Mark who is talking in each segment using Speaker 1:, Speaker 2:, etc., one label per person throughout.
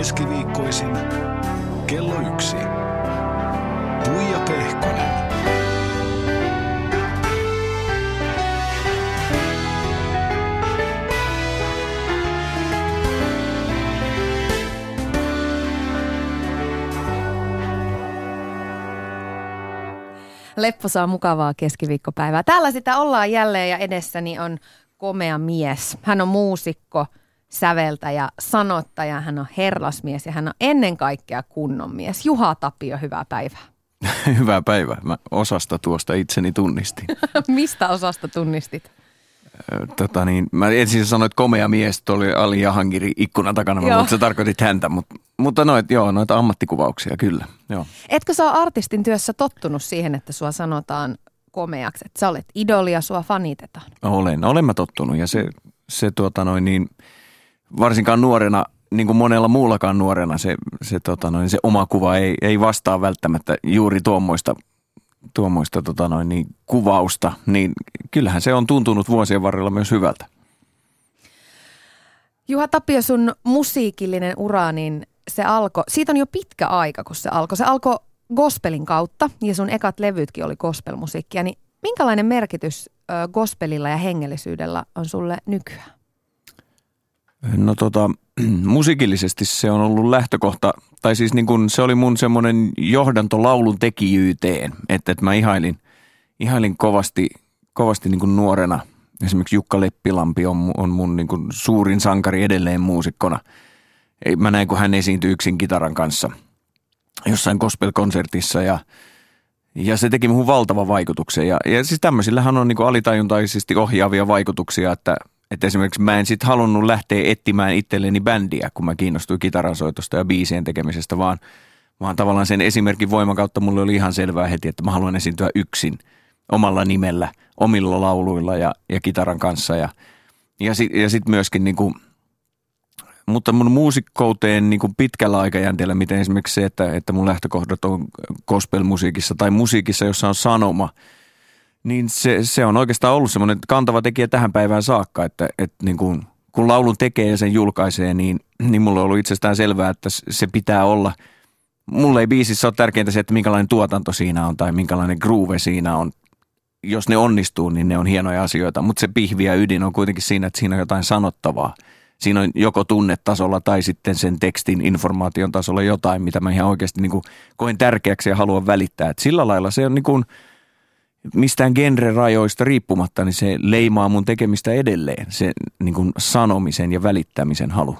Speaker 1: Keskiviikkoisin kello yksi. Puija Pehkonen.
Speaker 2: Lepposaa mukavaa keskiviikkopäivää. Täällä sitä ollaan jälleen ja edessäni on komea mies. Hän on muusikko, säveltäjä, sanottaja, hän on herrasmies ja hän on ennen kaikkea kunnon mies. Juha Tapio, hyvää päivää.
Speaker 3: Hyvää päivää. Mä osasta tuosta itseni tunnistin.
Speaker 2: Mistä osasta tunnistit?
Speaker 3: Tota niin, mä ensin sanoin, että komea mies, tuo oli Ali Jahangiri ikkunan takana,
Speaker 2: Joo.
Speaker 3: mutta sä tarkoitit häntä. Mutta, mutta noit, joo, noita ammattikuvauksia kyllä. Joo.
Speaker 2: Etkö sä artistin työssä tottunut siihen, että sua sanotaan komeaksi, että sä olet idoli ja sua fanitetaan?
Speaker 3: Olen, olen mä tottunut ja se, se tuota noin niin, varsinkaan nuorena, niin kuin monella muullakaan nuorena, se, se, tota noin, se oma kuva ei, ei vastaa välttämättä juuri tuommoista, tuommoista tota noin niin, kuvausta, niin kyllähän se on tuntunut vuosien varrella myös hyvältä.
Speaker 2: Juha Tapio, sun musiikillinen ura, niin se alkoi, siitä on jo pitkä aika, kun se alkoi. Se alkoi gospelin kautta ja sun ekat levytkin oli gospelmusiikkia, niin minkälainen merkitys gospelilla ja hengellisyydellä on sulle nykyään?
Speaker 3: No tota, musiikillisesti se on ollut lähtökohta, tai siis niin kun se oli mun semmoinen johdanto laulun tekijyyteen, että, että mä ihailin, ihailin kovasti, kovasti niin kuin nuorena. Esimerkiksi Jukka Leppilampi on, on mun niin kuin suurin sankari edelleen muusikkona. Mä näin, kun hän esiintyi yksin kitaran kanssa jossain gospel-konsertissa ja, ja se teki muuhun valtavan vaikutuksen. Ja, ja siis tämmöisillähän on niin kuin alitajuntaisesti ohjaavia vaikutuksia, että, että esimerkiksi mä en sitten halunnut lähteä etsimään itselleni bändiä, kun mä kiinnostuin kitaransoitosta ja biisien tekemisestä, vaan, vaan tavallaan sen esimerkin voiman kautta mulle oli ihan selvää heti, että mä haluan esiintyä yksin omalla nimellä, omilla lauluilla ja, ja kitaran kanssa. Ja, ja sitten ja sit myöskin niin kuin, mutta mun muusikkouteen niin kuin pitkällä aikajänteellä, miten esimerkiksi se, että, että mun lähtökohdat on gospel-musiikissa tai musiikissa, jossa on sanoma, niin se, se on oikeastaan ollut semmoinen kantava tekijä tähän päivään saakka, että, että niin kuin, kun laulun tekee ja sen julkaisee, niin, niin mulle on ollut itsestään selvää, että se pitää olla. Mulle ei biisissä ole tärkeintä se, että minkälainen tuotanto siinä on tai minkälainen groove siinä on. Jos ne onnistuu, niin ne on hienoja asioita, mutta se pihvi ja ydin on kuitenkin siinä, että siinä on jotain sanottavaa. Siinä on joko tunnetasolla tai sitten sen tekstin informaation tasolla jotain, mitä mä ihan oikeasti niin kuin koen tärkeäksi ja haluan välittää. Et sillä lailla se on niin kuin, mistään genrerajoista riippumatta, niin se leimaa mun tekemistä edelleen, se niin kuin sanomisen ja välittämisen halu.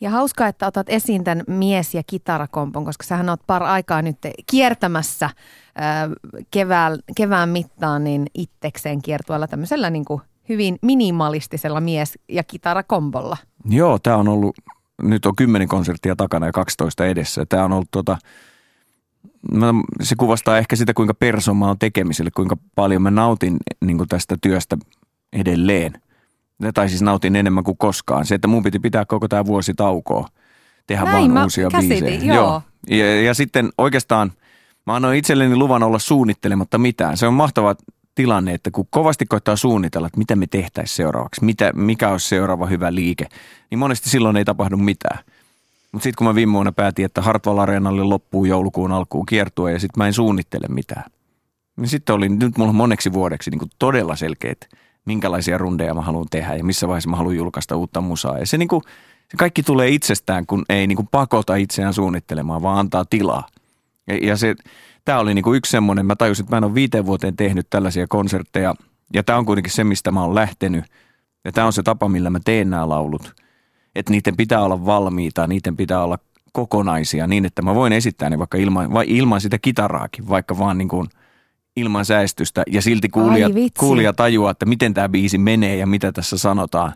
Speaker 2: Ja hauskaa, että otat esiin tämän mies- ja kitarakompon, koska sähän oot par aikaa nyt kiertämässä kevään, kevään mittaan niin itsekseen kiertueella tämmöisellä niin kuin hyvin minimalistisella mies- ja kitarakombolla.
Speaker 3: Joo, tämä on ollut, nyt on kymmenen konserttia takana ja 12 edessä. Tämä on ollut tota, se kuvastaa ehkä sitä, kuinka perso mä oon tekemiselle, kuinka paljon mä nautin niin kuin tästä työstä edelleen. Tai siis nautin enemmän kuin koskaan. Se, että mun piti pitää koko tämä vuosi taukoa, tehdä
Speaker 2: Näin
Speaker 3: vaan
Speaker 2: mä
Speaker 3: uusia
Speaker 2: käsitin,
Speaker 3: biisejä.
Speaker 2: joo.
Speaker 3: Ja, ja sitten oikeastaan mä annoin itselleni luvan olla suunnittelematta mitään. Se on mahtava tilanne, että kun kovasti koittaa suunnitella, että mitä me tehtäisiin seuraavaksi, mitä, mikä olisi seuraava hyvä liike, niin monesti silloin ei tapahdu mitään. Mutta sitten kun mä viime vuonna päätin, että Hartwall Areenalle loppuu joulukuun alkuun kiertua ja sitten mä en suunnittele mitään. Niin sitten oli nyt mulla on moneksi vuodeksi niin todella selkeät, minkälaisia rundeja mä haluan tehdä ja missä vaiheessa mä haluan julkaista uutta musaa. Ja se, niin kuin, se kaikki tulee itsestään, kun ei niin pakota itseään suunnittelemaan, vaan antaa tilaa. Ja, ja se, tämä oli niin kuin yksi semmoinen, mä tajusin, että mä en ole viiteen vuoteen tehnyt tällaisia konsertteja. Ja tämä on kuitenkin se, mistä mä oon lähtenyt. Ja tämä on se tapa, millä mä teen nämä laulut. Että niiden pitää olla valmiita, niiden pitää olla kokonaisia niin, että mä voin esittää ne vaikka ilman, vai ilman sitä kitaraakin, vaikka vaan niin kuin ilman säestystä. Ja silti kuulija, kuulija tajuaa, että miten tämä biisi menee ja mitä tässä sanotaan.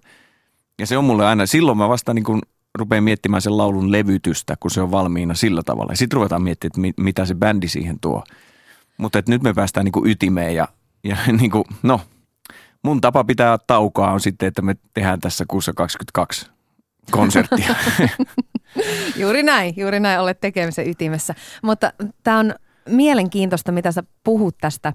Speaker 3: Ja se on mulle aina, silloin mä vasta niin kuin rupean miettimään sen laulun levytystä, kun se on valmiina sillä tavalla. Sitten ruvetaan miettimään, että mi- mitä se bändi siihen tuo. Mutta nyt me päästään niin kuin ytimeen ja, ja niin kuin, no, mun tapa pitää taukoa on sitten, että me tehdään tässä kuussa 22 konserttia.
Speaker 2: Juuri näin, juuri näin olet tekemisen ytimessä. Mutta tämä on mielenkiintoista, mitä sä puhut tästä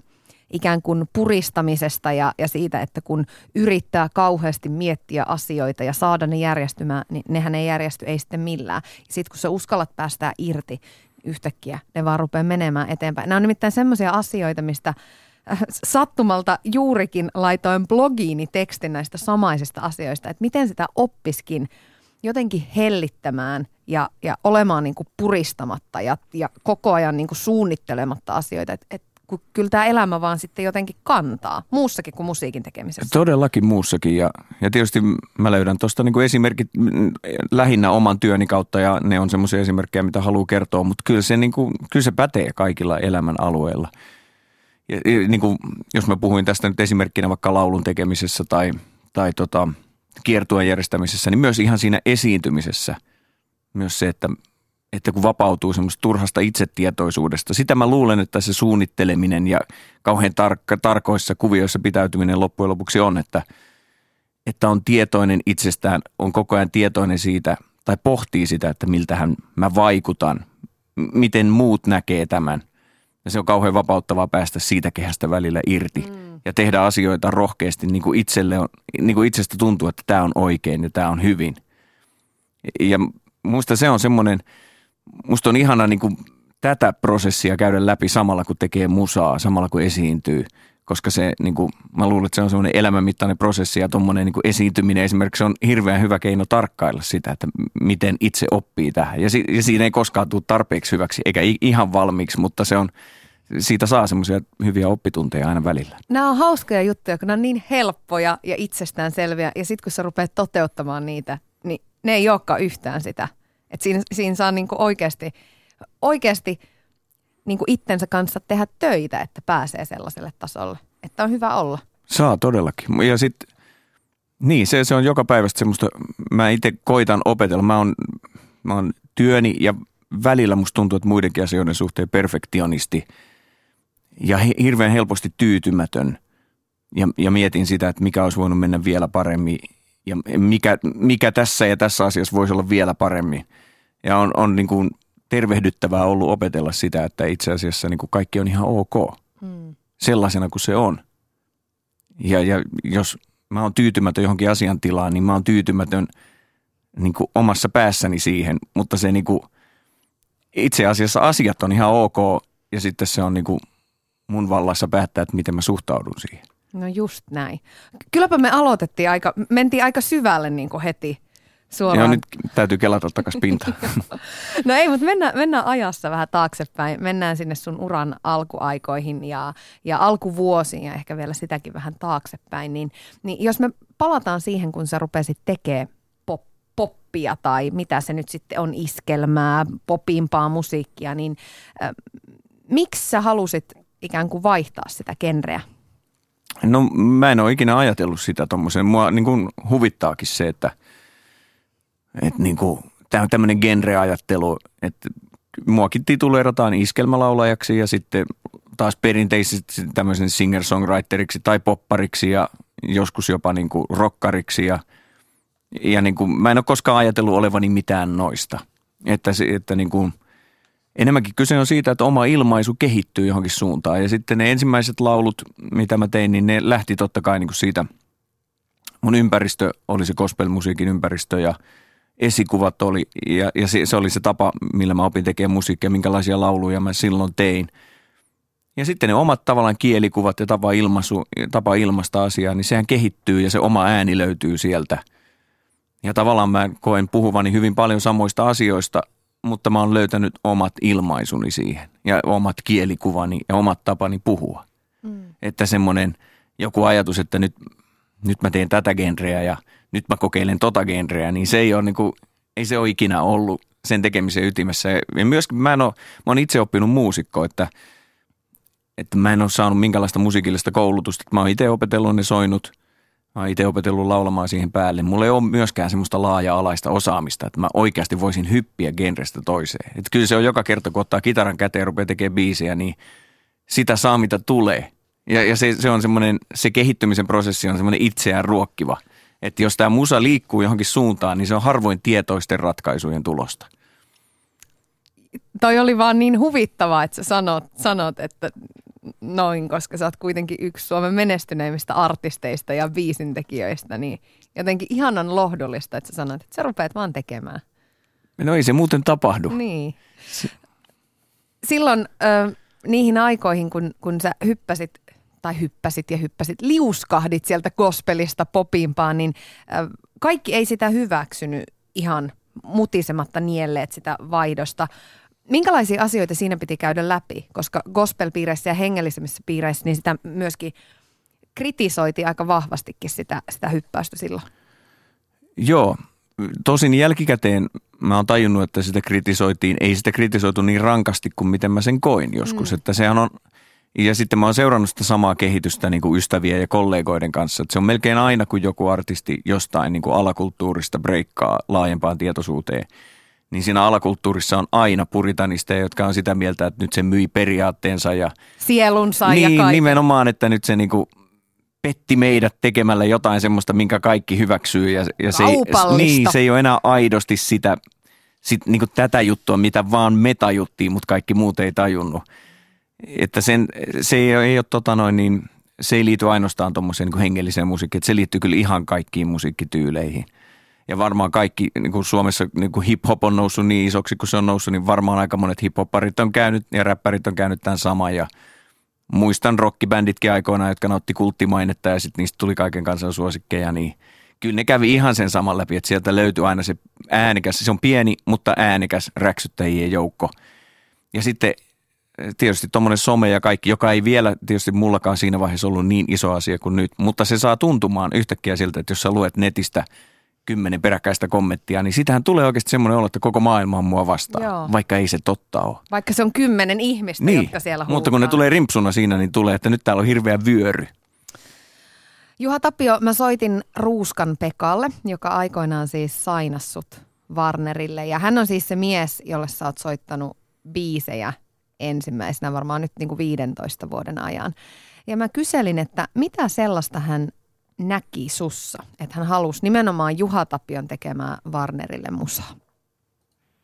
Speaker 2: ikään kuin puristamisesta ja, ja siitä, että kun yrittää kauheasti miettiä asioita ja saada ne järjestymään, niin nehän ei järjesty ei sitten millään. Sitten kun sä uskallat päästää irti, yhtäkkiä ne vaan rupeaa menemään eteenpäin. Nämä on nimittäin semmoisia asioita, mistä äh, sattumalta juurikin laitoin blogiini tekstin näistä samaisista asioista, että miten sitä oppiskin jotenkin hellittämään ja, ja olemaan niin kuin puristamatta ja, ja koko ajan niin kuin suunnittelematta asioita. Et, et, kun kyllä tämä elämä vaan sitten jotenkin kantaa, muussakin kuin musiikin tekemisessä.
Speaker 3: Todellakin muussakin ja, ja tietysti mä löydän tuosta niin esimerkit lähinnä oman työni kautta ja ne on semmoisia esimerkkejä, mitä haluaa kertoa, mutta kyllä se, niin kuin, kyllä se pätee kaikilla elämän alueilla. Ja, niin kuin, jos mä puhuin tästä nyt esimerkkinä vaikka laulun tekemisessä tai, tai tota, kiertueen järjestämisessä, niin myös ihan siinä esiintymisessä myös se, että, että kun vapautuu semmoista turhasta itsetietoisuudesta. Sitä mä luulen, että se suunnitteleminen ja kauhean tarkka, tarkoissa kuvioissa pitäytyminen loppujen lopuksi on, että, että on tietoinen itsestään, on koko ajan tietoinen siitä tai pohtii sitä, että miltähän mä vaikutan, miten muut näkee tämän. Ja se on kauhean vapauttavaa päästä siitä kehästä välillä irti. Mm ja tehdä asioita rohkeasti niin kuin itselle on, niin kuin itsestä tuntuu, että tämä on oikein ja tämä on hyvin. Ja muista se on semmoinen, musta on ihana niin kuin tätä prosessia käydä läpi samalla kun tekee musaa, samalla kun esiintyy. Koska se, niin kuin, mä luulen, että se on semmoinen elämänmittainen prosessi ja tuommoinen niin esiintyminen esimerkiksi on hirveän hyvä keino tarkkailla sitä, että miten itse oppii tähän. Ja, si- ja siinä ei koskaan tule tarpeeksi hyväksi eikä ihan valmiiksi, mutta se on, siitä saa semmoisia hyviä oppitunteja aina välillä.
Speaker 2: Nämä on hauskoja juttuja, kun ne on niin helppoja ja itsestäänselviä. Ja sitten kun sä rupeat toteuttamaan niitä, niin ne ei olekaan yhtään sitä. Et siinä, siinä saa niinku oikeasti, oikeasti niinku itsensä kanssa tehdä töitä, että pääsee sellaiselle tasolle. Että on hyvä olla.
Speaker 3: Saa todellakin. Ja sitten, niin se, se on joka päivästä semmoista, mä itse koitan opetella. Mä oon, mä oon työni ja välillä musta tuntuu, että muidenkin asioiden suhteen perfektionisti – ja hirveän helposti tyytymätön. Ja, ja mietin sitä, että mikä olisi voinut mennä vielä paremmin ja mikä, mikä tässä ja tässä asiassa voisi olla vielä paremmin. Ja on, on niin kuin tervehdyttävää ollut opetella sitä, että itse asiassa niin kuin kaikki on ihan ok. Hmm. Sellaisena kuin se on. Ja, ja jos mä oon tyytymätön johonkin asiantilaan, niin mä oon tyytymätön niin kuin omassa päässäni siihen. Mutta se niin kuin, itse asiassa asiat on ihan ok ja sitten se on niin kuin mun vallassa päättää, että miten mä suhtaudun siihen.
Speaker 2: No just näin. Kylläpä me aloitettiin aika, mentiin aika syvälle niin kuin heti suoraan.
Speaker 3: Joo, nyt täytyy kelata takaisin pintaan.
Speaker 2: no ei, mutta mennään, mennään ajassa vähän taaksepäin. Mennään sinne sun uran alkuaikoihin ja, ja alkuvuosiin ja ehkä vielä sitäkin vähän taaksepäin. Niin, niin jos me palataan siihen, kun sä rupesit tekemään pop, poppia tai mitä se nyt sitten on, iskelmää, popimpaa musiikkia, niin äh, miksi sä halusit ikään kuin vaihtaa sitä genreä?
Speaker 3: No mä en ole ikinä ajatellut sitä tuommoisen. Mua niin kuin huvittaakin se, että, että niin kuin, tämä on tämmöinen genreajattelu, että muakin tituleerataan iskelmälaulajaksi ja sitten taas perinteisesti tämmöisen singer-songwriteriksi tai poppariksi ja joskus jopa niin kuin rockariksi ja, ja niin kuin, mä en ole koskaan ajatellut olevani mitään noista. Että, että niin kuin, enemmänkin kyse on siitä, että oma ilmaisu kehittyy johonkin suuntaan. Ja sitten ne ensimmäiset laulut, mitä mä tein, niin ne lähti totta kai niin kuin siitä. Mun ympäristö oli se gospelmusiikin ympäristö ja esikuvat oli, ja, ja se, se oli se tapa, millä mä opin tekemään musiikkia, minkälaisia lauluja mä silloin tein. Ja sitten ne omat tavallaan kielikuvat ja tapa, ilmaisu, tapa ilmaista asiaa, niin sehän kehittyy ja se oma ääni löytyy sieltä. Ja tavallaan mä koen puhuvani hyvin paljon samoista asioista, mutta mä oon löytänyt omat ilmaisuni siihen ja omat kielikuvani ja omat tapani puhua. Mm. Että semmoinen joku ajatus, että nyt, nyt mä teen tätä genreä ja nyt mä kokeilen tota genreä, niin se ei ole niin kuin, ei se ole ikinä ollut sen tekemisen ytimessä. Ja myöskin mä, en ole, mä oon itse oppinut muusikko, että, että mä en ole saanut minkälaista musiikillista koulutusta. Mä oon itse opetellut ne soinut – Mä itse opetellut laulamaan siihen päälle. Mulla ei ole myöskään semmoista laaja-alaista osaamista, että mä oikeasti voisin hyppiä genrestä toiseen. Että kyllä se on joka kerta, kun ottaa kitaran käteen ja rupeaa tekemään biisiä, niin sitä saa mitä tulee. Ja, ja se, se on semmoinen, se kehittymisen prosessi on semmoinen itseään ruokkiva. Että jos tämä musa liikkuu johonkin suuntaan, niin se on harvoin tietoisten ratkaisujen tulosta.
Speaker 2: ––––––––––––––––––––––––––––––––––––––––––––––––––––––––––––––––––––––––––––––––––––––––––––––––––––––––––––––––––––––––––––––––––––––––––––––––––––––––––––––––––––––––––––––––––––––––––––––––––––––––––––––––––––––––––––––––––––––––––––––––––––––––––––––––– noin, koska sä oot kuitenkin yksi Suomen menestyneimmistä artisteista ja biisintekijöistä, niin jotenkin ihanan lohdullista, että sä sanoit, että sä rupeat vaan tekemään.
Speaker 3: No ei se muuten tapahdu.
Speaker 2: Niin. Silloin ö, niihin aikoihin, kun, kun sä hyppäsit tai hyppäsit ja hyppäsit, liuskahdit sieltä gospelista popimpaan, niin ö, kaikki ei sitä hyväksynyt ihan mutisematta nielleet sitä vaihdosta. Minkälaisia asioita siinä piti käydä läpi? Koska gospelpiireissä ja hengellisemmissä piireissä, niin sitä myöskin kritisoitiin aika vahvastikin sitä, sitä hyppäystä silloin.
Speaker 3: Joo, tosin jälkikäteen mä oon tajunnut, että sitä kritisoitiin, ei sitä kritisoitu niin rankasti kuin miten mä sen koin joskus. Mm. Että sehän on, ja sitten mä oon seurannut sitä samaa kehitystä niin kuin ystävien ja kollegoiden kanssa. Että se on melkein aina, kun joku artisti jostain niin kuin alakulttuurista breikkaa laajempaan tietoisuuteen, niin siinä alakulttuurissa on aina puritanisteja, jotka on sitä mieltä, että nyt se myi periaatteensa ja...
Speaker 2: Sielunsa
Speaker 3: niin,
Speaker 2: ja kaiken.
Speaker 3: nimenomaan, että nyt se niin kuin petti meidät tekemällä jotain semmoista, minkä kaikki hyväksyy. Ja, ja se, ei, niin, se ei ole enää aidosti sitä, sit, niin tätä juttua, mitä vaan me tajuttiin, mutta kaikki muut ei tajunnut. Että sen, se ei, ei ole tota noin niin, se ei liity ainoastaan tuommoiseen niin hengelliseen musiikkiin, että se liittyy kyllä ihan kaikkiin musiikkityyleihin. Ja varmaan kaikki, niin kuin Suomessa niin kuin hip-hop on noussut niin isoksi kuin se on noussut, niin varmaan aika monet hip-hopparit on käynyt ja räppärit on käynyt tämän saman. Ja muistan rockibänditkin aikoinaan, jotka nautti kulttimainetta ja sitten niistä tuli kaiken kansan suosikkeja, niin kyllä ne kävi ihan sen saman läpi, että sieltä löytyy aina se äänikäs, se on pieni, mutta äänikäs räksyttäjien joukko. Ja sitten tietysti tuommoinen some ja kaikki, joka ei vielä tietysti mullakaan siinä vaiheessa ollut niin iso asia kuin nyt, mutta se saa tuntumaan yhtäkkiä siltä, että jos sä luet netistä kymmenen peräkkäistä kommenttia, niin sitähän tulee oikeasti semmoinen olo, että koko maailma on mua vastaan, Joo. vaikka ei se totta ole.
Speaker 2: Vaikka se on kymmenen ihmistä, niin, jotka siellä huutaa.
Speaker 3: mutta kun ne tulee rimpsuna siinä, niin tulee, että nyt täällä on hirveä vyöry.
Speaker 2: Juha Tapio, mä soitin Ruuskan Pekalle, joka aikoinaan siis sainassut Warnerille. Ja hän on siis se mies, jolle sä oot soittanut biisejä ensimmäisenä varmaan nyt niin kuin 15 vuoden ajan. Ja mä kyselin, että mitä sellaista hän näki sussa, että hän halusi nimenomaan Juha Tapion tekemään Warnerille musaa?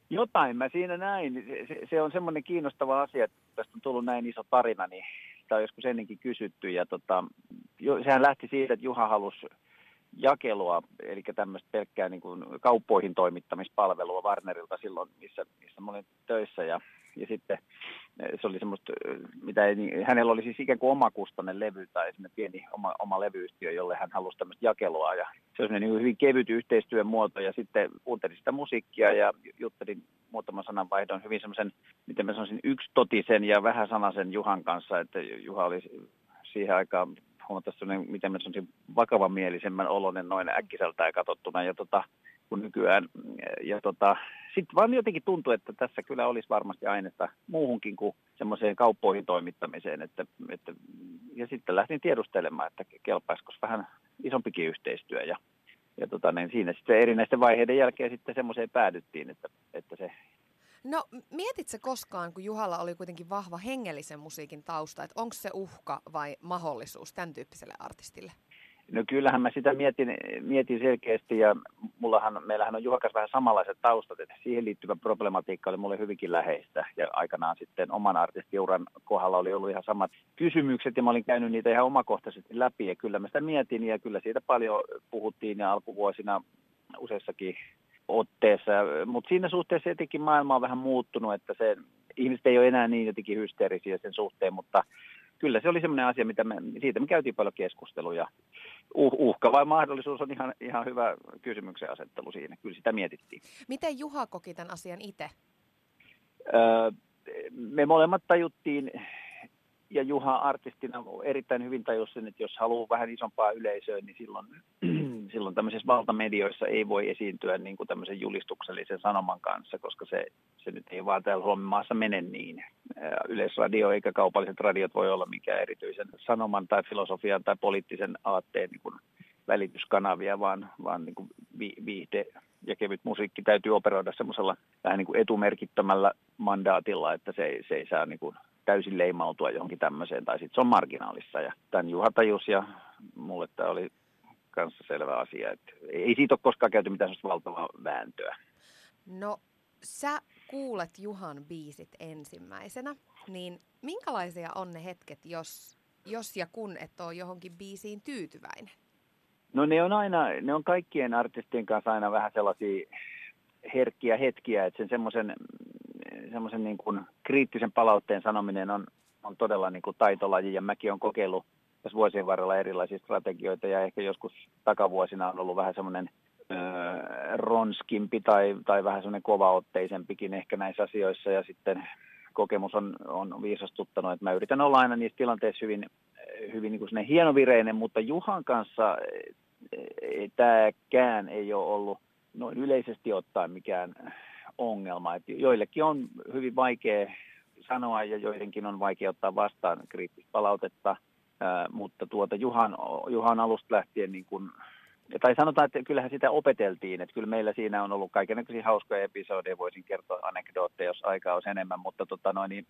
Speaker 4: Jotain mä siinä näin. Se, se on semmoinen kiinnostava asia, että tästä on tullut näin iso tarina, niin sitä on joskus ennenkin kysytty. Ja tota, jo, sehän lähti siitä, että Juha halusi jakelua, eli tämmöistä pelkkää niin kuin kauppoihin toimittamispalvelua Warnerilta silloin, missä, missä mä olin töissä. Ja ja sitten eh, se oli semmoista, eh, mitä ei, niin, hänellä oli siis ikään kuin omakustainen levy tai pieni oma, oma levyyhtiö, jolle hän halusi tämmöistä jakelua. Ja se oli niin hyvin kevyt yhteistyön muoto ja sitten kuuntelin sitä musiikkia ja juttelin muutaman sanan vaihdon hyvin semmoisen, miten mä sanoisin, yksitotisen ja vähän sanasen Juhan kanssa, että Juha oli siihen aikaan huomattavasti miten mä sanoisin, vakavamielisemmän oloinen noin äkkiseltään katsottuna. Ja tota, kuin nykyään. Ja tota, sitten vaan jotenkin tuntuu, että tässä kyllä olisi varmasti ainetta muuhunkin kuin semmoiseen kauppoihin toimittamiseen. Että, että, ja sitten lähdin tiedustelemaan, että kelpaisiko vähän isompikin yhteistyö. Ja, ja tota, niin siinä sitten erinäisten vaiheiden jälkeen sitten semmoiseen päädyttiin, että, että se
Speaker 2: No mietitkö koskaan, kun Juhalla oli kuitenkin vahva hengellisen musiikin tausta, että onko se uhka vai mahdollisuus tämän tyyppiselle artistille?
Speaker 4: No kyllähän mä sitä mietin, mietin selkeästi ja mullahan, meillähän on Juhakas vähän samanlaiset taustat, että siihen liittyvä problematiikka oli mulle hyvinkin läheistä ja aikanaan sitten oman artistiuran kohdalla oli ollut ihan samat kysymykset ja mä olin käynyt niitä ihan omakohtaisesti läpi ja kyllä mä sitä mietin ja kyllä siitä paljon puhuttiin ja alkuvuosina useissakin otteessa, mutta siinä suhteessa jotenkin maailma on vähän muuttunut, että se ihmiset ei ole enää niin jotenkin hysteerisiä sen suhteen, mutta kyllä se oli semmoinen asia, mitä me, siitä me käytiin paljon keskusteluja. Uh, uhka vai mahdollisuus on ihan, ihan hyvä kysymyksen asettelu siinä. Kyllä sitä mietittiin.
Speaker 2: Miten Juha koki tämän asian itse?
Speaker 4: Öö, me molemmat tajuttiin ja Juha artistina erittäin hyvin tajusi sen, että jos haluaa vähän isompaa yleisöä, niin silloin, silloin tämmöisissä valtamedioissa ei voi esiintyä niin kuin tämmöisen julistuksellisen sanoman kanssa, koska se, se nyt ei vaan täällä Suomen maassa mene niin. Yleisradio eikä kaupalliset radiot voi olla mikään erityisen sanoman tai filosofian tai poliittisen aatteen niin kuin välityskanavia, vaan, vaan niin kuin viihde ja kevyt musiikki täytyy operoida semmoisella vähän niin kuin mandaatilla, että se ei, se ei saa niin kuin täysin leimautua johonkin tämmöiseen, tai sitten se on marginaalissa. Ja tämän Juha tajus, ja mulle tämä oli kanssa selvä asia, että ei siitä ole koskaan käyty mitään valtavaa vääntöä.
Speaker 2: No sä kuulet Juhan biisit ensimmäisenä, niin minkälaisia on ne hetket, jos, jos ja kun et ole johonkin biisiin tyytyväinen?
Speaker 4: No ne on aina, ne on kaikkien artistien kanssa aina vähän sellaisia herkkiä hetkiä, että sen semmoisen semmoisen niin kuin kriittisen palautteen sanominen on, on todella niin kuin taitolaji ja mäkin olen kokeillut tässä vuosien varrella erilaisia strategioita ja ehkä joskus takavuosina on ollut vähän semmoinen ronskimpi tai, tai vähän semmoinen kovaotteisempikin ehkä näissä asioissa ja sitten kokemus on, on viisastuttanut, että mä yritän olla aina niissä tilanteissa hyvin, hyvin niin kuin hienovireinen, mutta Juhan kanssa tämäkään ei ole ollut noin yleisesti ottaen mikään ongelma. Että joillekin on hyvin vaikea sanoa ja joidenkin on vaikea ottaa vastaan kriittistä palautetta, mutta tuota Juhan, Juhan alusta lähtien niin kuin tai sanotaan, että kyllähän sitä opeteltiin, että kyllä meillä siinä on ollut kaikenlaisia hauskoja episodeja, voisin kertoa anekdootteja, jos aikaa olisi enemmän, mutta tota noin, niin,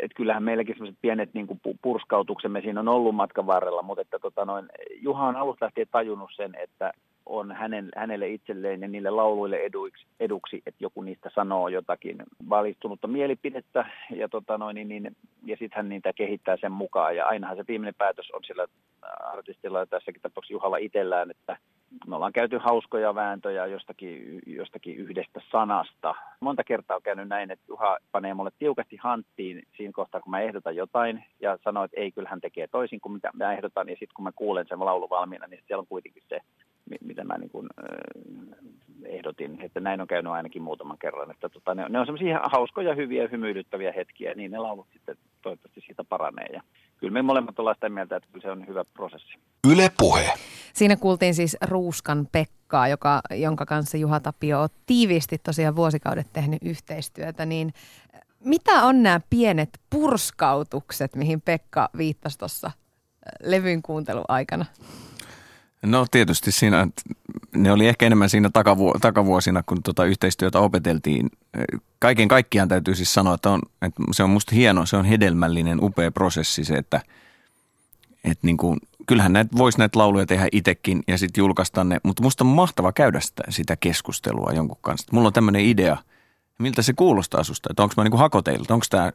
Speaker 4: että kyllähän meilläkin sellaiset pienet niin kuin purskautuksemme siinä on ollut matkan varrella, mutta että tota noin, Juha on alusta lähtien tajunnut sen, että on hänen, hänelle itselleen ja niille lauluille eduiksi, eduksi, että joku niistä sanoo jotakin valistunutta mielipidettä ja, tota niin, niin, ja sitten hän niitä kehittää sen mukaan. Ja ainahan se viimeinen päätös on sillä artistilla ja tässäkin tapauksessa Juhalla itsellään, että me ollaan käyty hauskoja vääntöjä jostakin, jostakin yhdestä sanasta. Monta kertaa on käynyt näin, että Juha panee mulle tiukasti hanttiin siinä kohtaa, kun mä ehdotan jotain ja sanoo, että ei, kyllä hän tekee toisin kuin mitä mä ehdotan. Ja sitten kun mä kuulen sen laulu valmiina, niin siellä on kuitenkin se, mitä mä niin kuin, äh, ehdotin. Että näin on käynyt ainakin muutaman kerran. Että tota, ne, ne on semmoisia hauskoja, hyviä, hymyilyttäviä hetkiä, niin ne laulut sitten toivottavasti siitä paranee. Ja kyllä me molemmat ollaan sitä mieltä, että kyllä se on hyvä prosessi.
Speaker 1: Yle Puhe.
Speaker 2: Siinä kuultiin siis Ruuskan Pekkaa, joka, jonka kanssa Juha Tapio on tiiviisti tosiaan vuosikaudet tehnyt yhteistyötä. Niin mitä on nämä pienet purskautukset, mihin Pekka viittasi tuossa levyn kuunteluaikana?
Speaker 3: No tietysti siinä, ne oli ehkä enemmän siinä takavu, takavuosina, kun tota yhteistyötä opeteltiin. Kaiken kaikkiaan täytyy siis sanoa, että, on, että se on musta hieno, se on hedelmällinen, upea prosessi se, että, että niin kuin, kyllähän näitä, voisi näitä lauluja tehdä itsekin ja sitten julkaista ne, mutta musta on mahtava käydä sitä, sitä keskustelua jonkun kanssa. Mulla on tämmöinen idea, miltä se kuulostaa susta, että onko mä niin kuin hakoteilta, onko tämä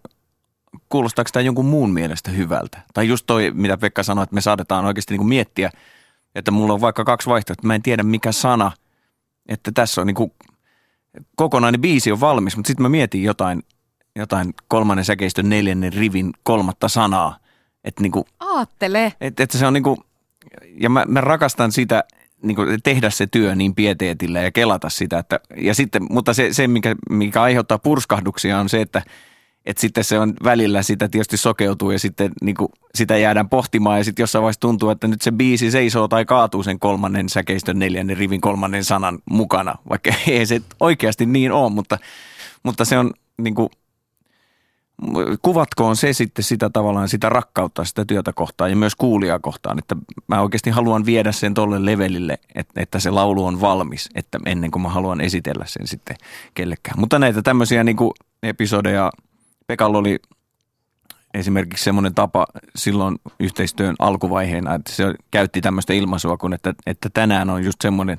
Speaker 3: kuulostaako tämä jonkun muun mielestä hyvältä? Tai just toi, mitä Pekka sanoi, että me saadetaan oikeasti niin kuin miettiä – että mulla on vaikka kaksi vaihtoehtoa, mä en tiedä mikä sana, että tässä on niin kokonainen biisi on valmis, mutta sitten mä mietin jotain, jotain kolmannen säkeistön neljännen rivin kolmatta sanaa. Että niinku,
Speaker 2: Aattele.
Speaker 3: Että, että se on niinku, ja mä, mä rakastan sitä, niin kuin tehdä se työ niin pieteetillä ja kelata sitä. Että, ja sitten, mutta se, se mikä, mikä aiheuttaa purskahduksia on se, että – että sitten se on välillä sitä tietysti sokeutuu ja sitten niin kuin sitä jäädään pohtimaan ja sitten jossain vaiheessa tuntuu, että nyt se biisi seisoo tai kaatuu sen kolmannen säkeistön neljännen rivin kolmannen sanan mukana, vaikka ei se oikeasti niin ole, mutta, mutta se on niin kuin, kuvatkoon se sitten sitä tavallaan sitä rakkautta sitä työtä kohtaan ja myös kuulijaa kohtaan, että mä oikeasti haluan viedä sen tolle levelille, että, että se laulu on valmis, että ennen kuin mä haluan esitellä sen sitten kellekään. Mutta näitä tämmöisiä niin kuin episodeja – Pekalla oli esimerkiksi semmoinen tapa silloin yhteistyön alkuvaiheena, että se käytti tämmöistä ilmaisua kuin, että, että tänään on just semmoinen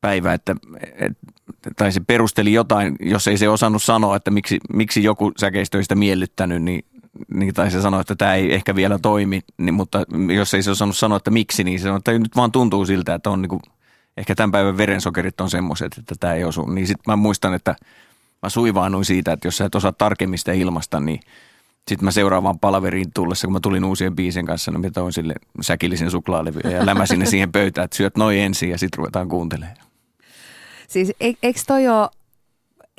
Speaker 3: päivä, että, että tai se perusteli jotain, jos ei se osannut sanoa, että miksi, miksi joku säkeistöistä miellyttänyt, niin, niin tai se sanoi, että tämä ei ehkä vielä toimi, niin, mutta jos ei se osannut sanoa, että miksi, niin se sanoi, että nyt vaan tuntuu siltä, että on niin kuin, ehkä tämän päivän verensokerit on semmoiset, että tämä ei osu. Niin sitten mä muistan, että – mä suivaanuin siitä, että jos sä et osaa tarkemmin sitä ilmasta, niin sitten mä seuraavaan palaveriin tullessa, kun mä tulin uusien biisien kanssa, niin mä toin sille säkillisen suklaalevyä ja lämäsin ne siihen pöytään, että syöt noin ensin ja sitten ruvetaan kuuntelemaan.
Speaker 2: Siis eikö toi ole,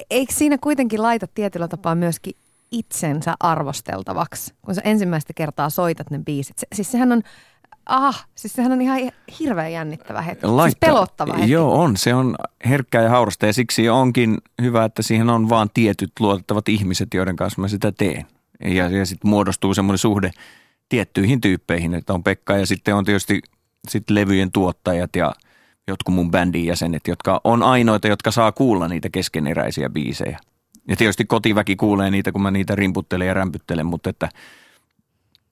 Speaker 2: eikö siinä kuitenkin laita tietyllä tapaa myöskin itsensä arvosteltavaksi, kun sä ensimmäistä kertaa soitat ne biisit. Se, siis sehän on ah, siis sehän on ihan hirveän jännittävä hetki, siis Laittaa, siis pelottava hetki.
Speaker 3: Joo, on. Se on herkkää ja haurasta ja siksi onkin hyvä, että siihen on vaan tietyt luotettavat ihmiset, joiden kanssa mä sitä teen. Ja, ja sitten muodostuu semmoinen suhde tiettyihin tyyppeihin, että on Pekka ja sitten on tietysti sit levyjen tuottajat ja jotkut mun bändin jäsenet, jotka on ainoita, jotka saa kuulla niitä keskeneräisiä biisejä. Ja tietysti kotiväki kuulee niitä, kun mä niitä rimputtelen ja rämpyttelen, mutta että –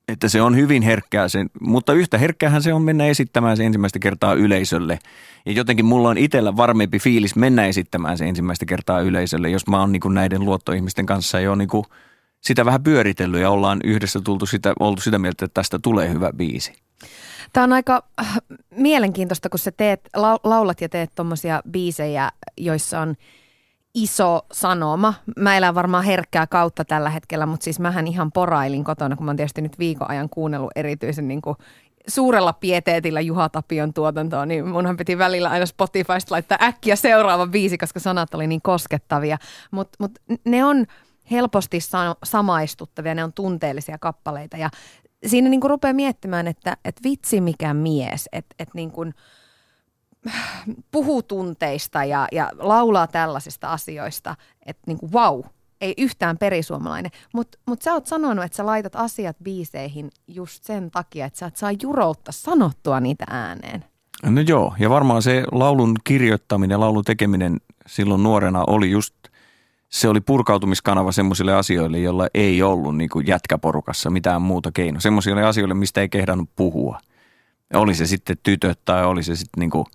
Speaker 3: että se on hyvin herkkää, sen, mutta yhtä herkkäähän se on mennä esittämään se ensimmäistä kertaa yleisölle. Ja jotenkin mulla on itsellä varmempi fiilis mennä esittämään se ensimmäistä kertaa yleisölle, jos mä oon niin näiden luottoihmisten kanssa jo niin kuin sitä vähän pyöritellyt ja ollaan yhdessä tultu sitä, oltu sitä mieltä, että tästä tulee hyvä biisi.
Speaker 2: Tämä on aika äh, mielenkiintoista, kun sä teet, laulat ja teet tuommoisia biisejä, joissa on iso sanoma. Mä elän varmaan herkkää kautta tällä hetkellä, mutta siis mähän ihan porailin kotona, kun mä oon tietysti nyt viikon ajan kuunnellut erityisen niin kuin suurella pieteetillä Juha Tapion tuotantoa, niin munhan piti välillä aina Spotifysta laittaa äkkiä seuraava biisi, koska sanat oli niin koskettavia. Mutta mut ne on helposti samaistuttavia, ne on tunteellisia kappaleita ja siinä niin kuin rupeaa miettimään, että, että vitsi mikä mies, että, että niin kuin puhuu tunteista ja, ja laulaa tällaisista asioista, että niin kuin wow, ei yhtään perisuomalainen. Mutta mut sä oot sanonut, että sä laitat asiat biiseihin just sen takia, että sä et saa juroutta sanottua niitä ääneen.
Speaker 3: No joo, ja varmaan se laulun kirjoittaminen, laulun tekeminen silloin nuorena oli just – se oli purkautumiskanava semmoisille asioille, joilla ei ollut niin kuin jätkäporukassa mitään muuta keinoa. Semmoisille asioille, mistä ei kehdannut puhua. Oli se sitten tytöt tai oli se sitten niin kuin,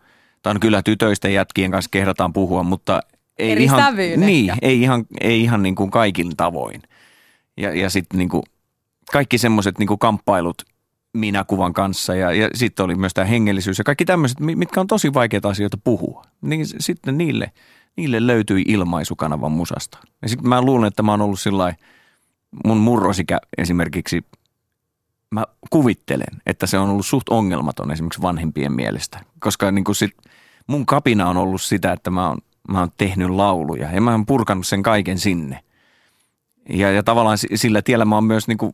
Speaker 3: on kyllä tytöisten jätkien kanssa kehdataan puhua, mutta ei
Speaker 2: Eri
Speaker 3: ihan,
Speaker 2: niin,
Speaker 3: ei ihan, ei ihan niin kuin kaikin tavoin. Ja, ja sitten niin kuin kaikki semmoiset niin kamppailut minäkuvan kanssa ja, ja sitten oli myös tämä hengellisyys ja kaikki tämmöiset, mitkä on tosi vaikeita asioita puhua. Niin sitten niille – niille löytyi ilmaisukanavan musasta. Ja sitten mä luulen, että mä oon ollut sillä mun murrosikä esimerkiksi, mä kuvittelen, että se on ollut suht ongelmaton esimerkiksi vanhempien mielestä. Koska niin kuin sit, mun kapina on ollut sitä, että mä oon, mä oon tehnyt lauluja ja mä oon purkanut sen kaiken sinne. Ja, ja tavallaan sillä tiellä mä oon myös niin kuin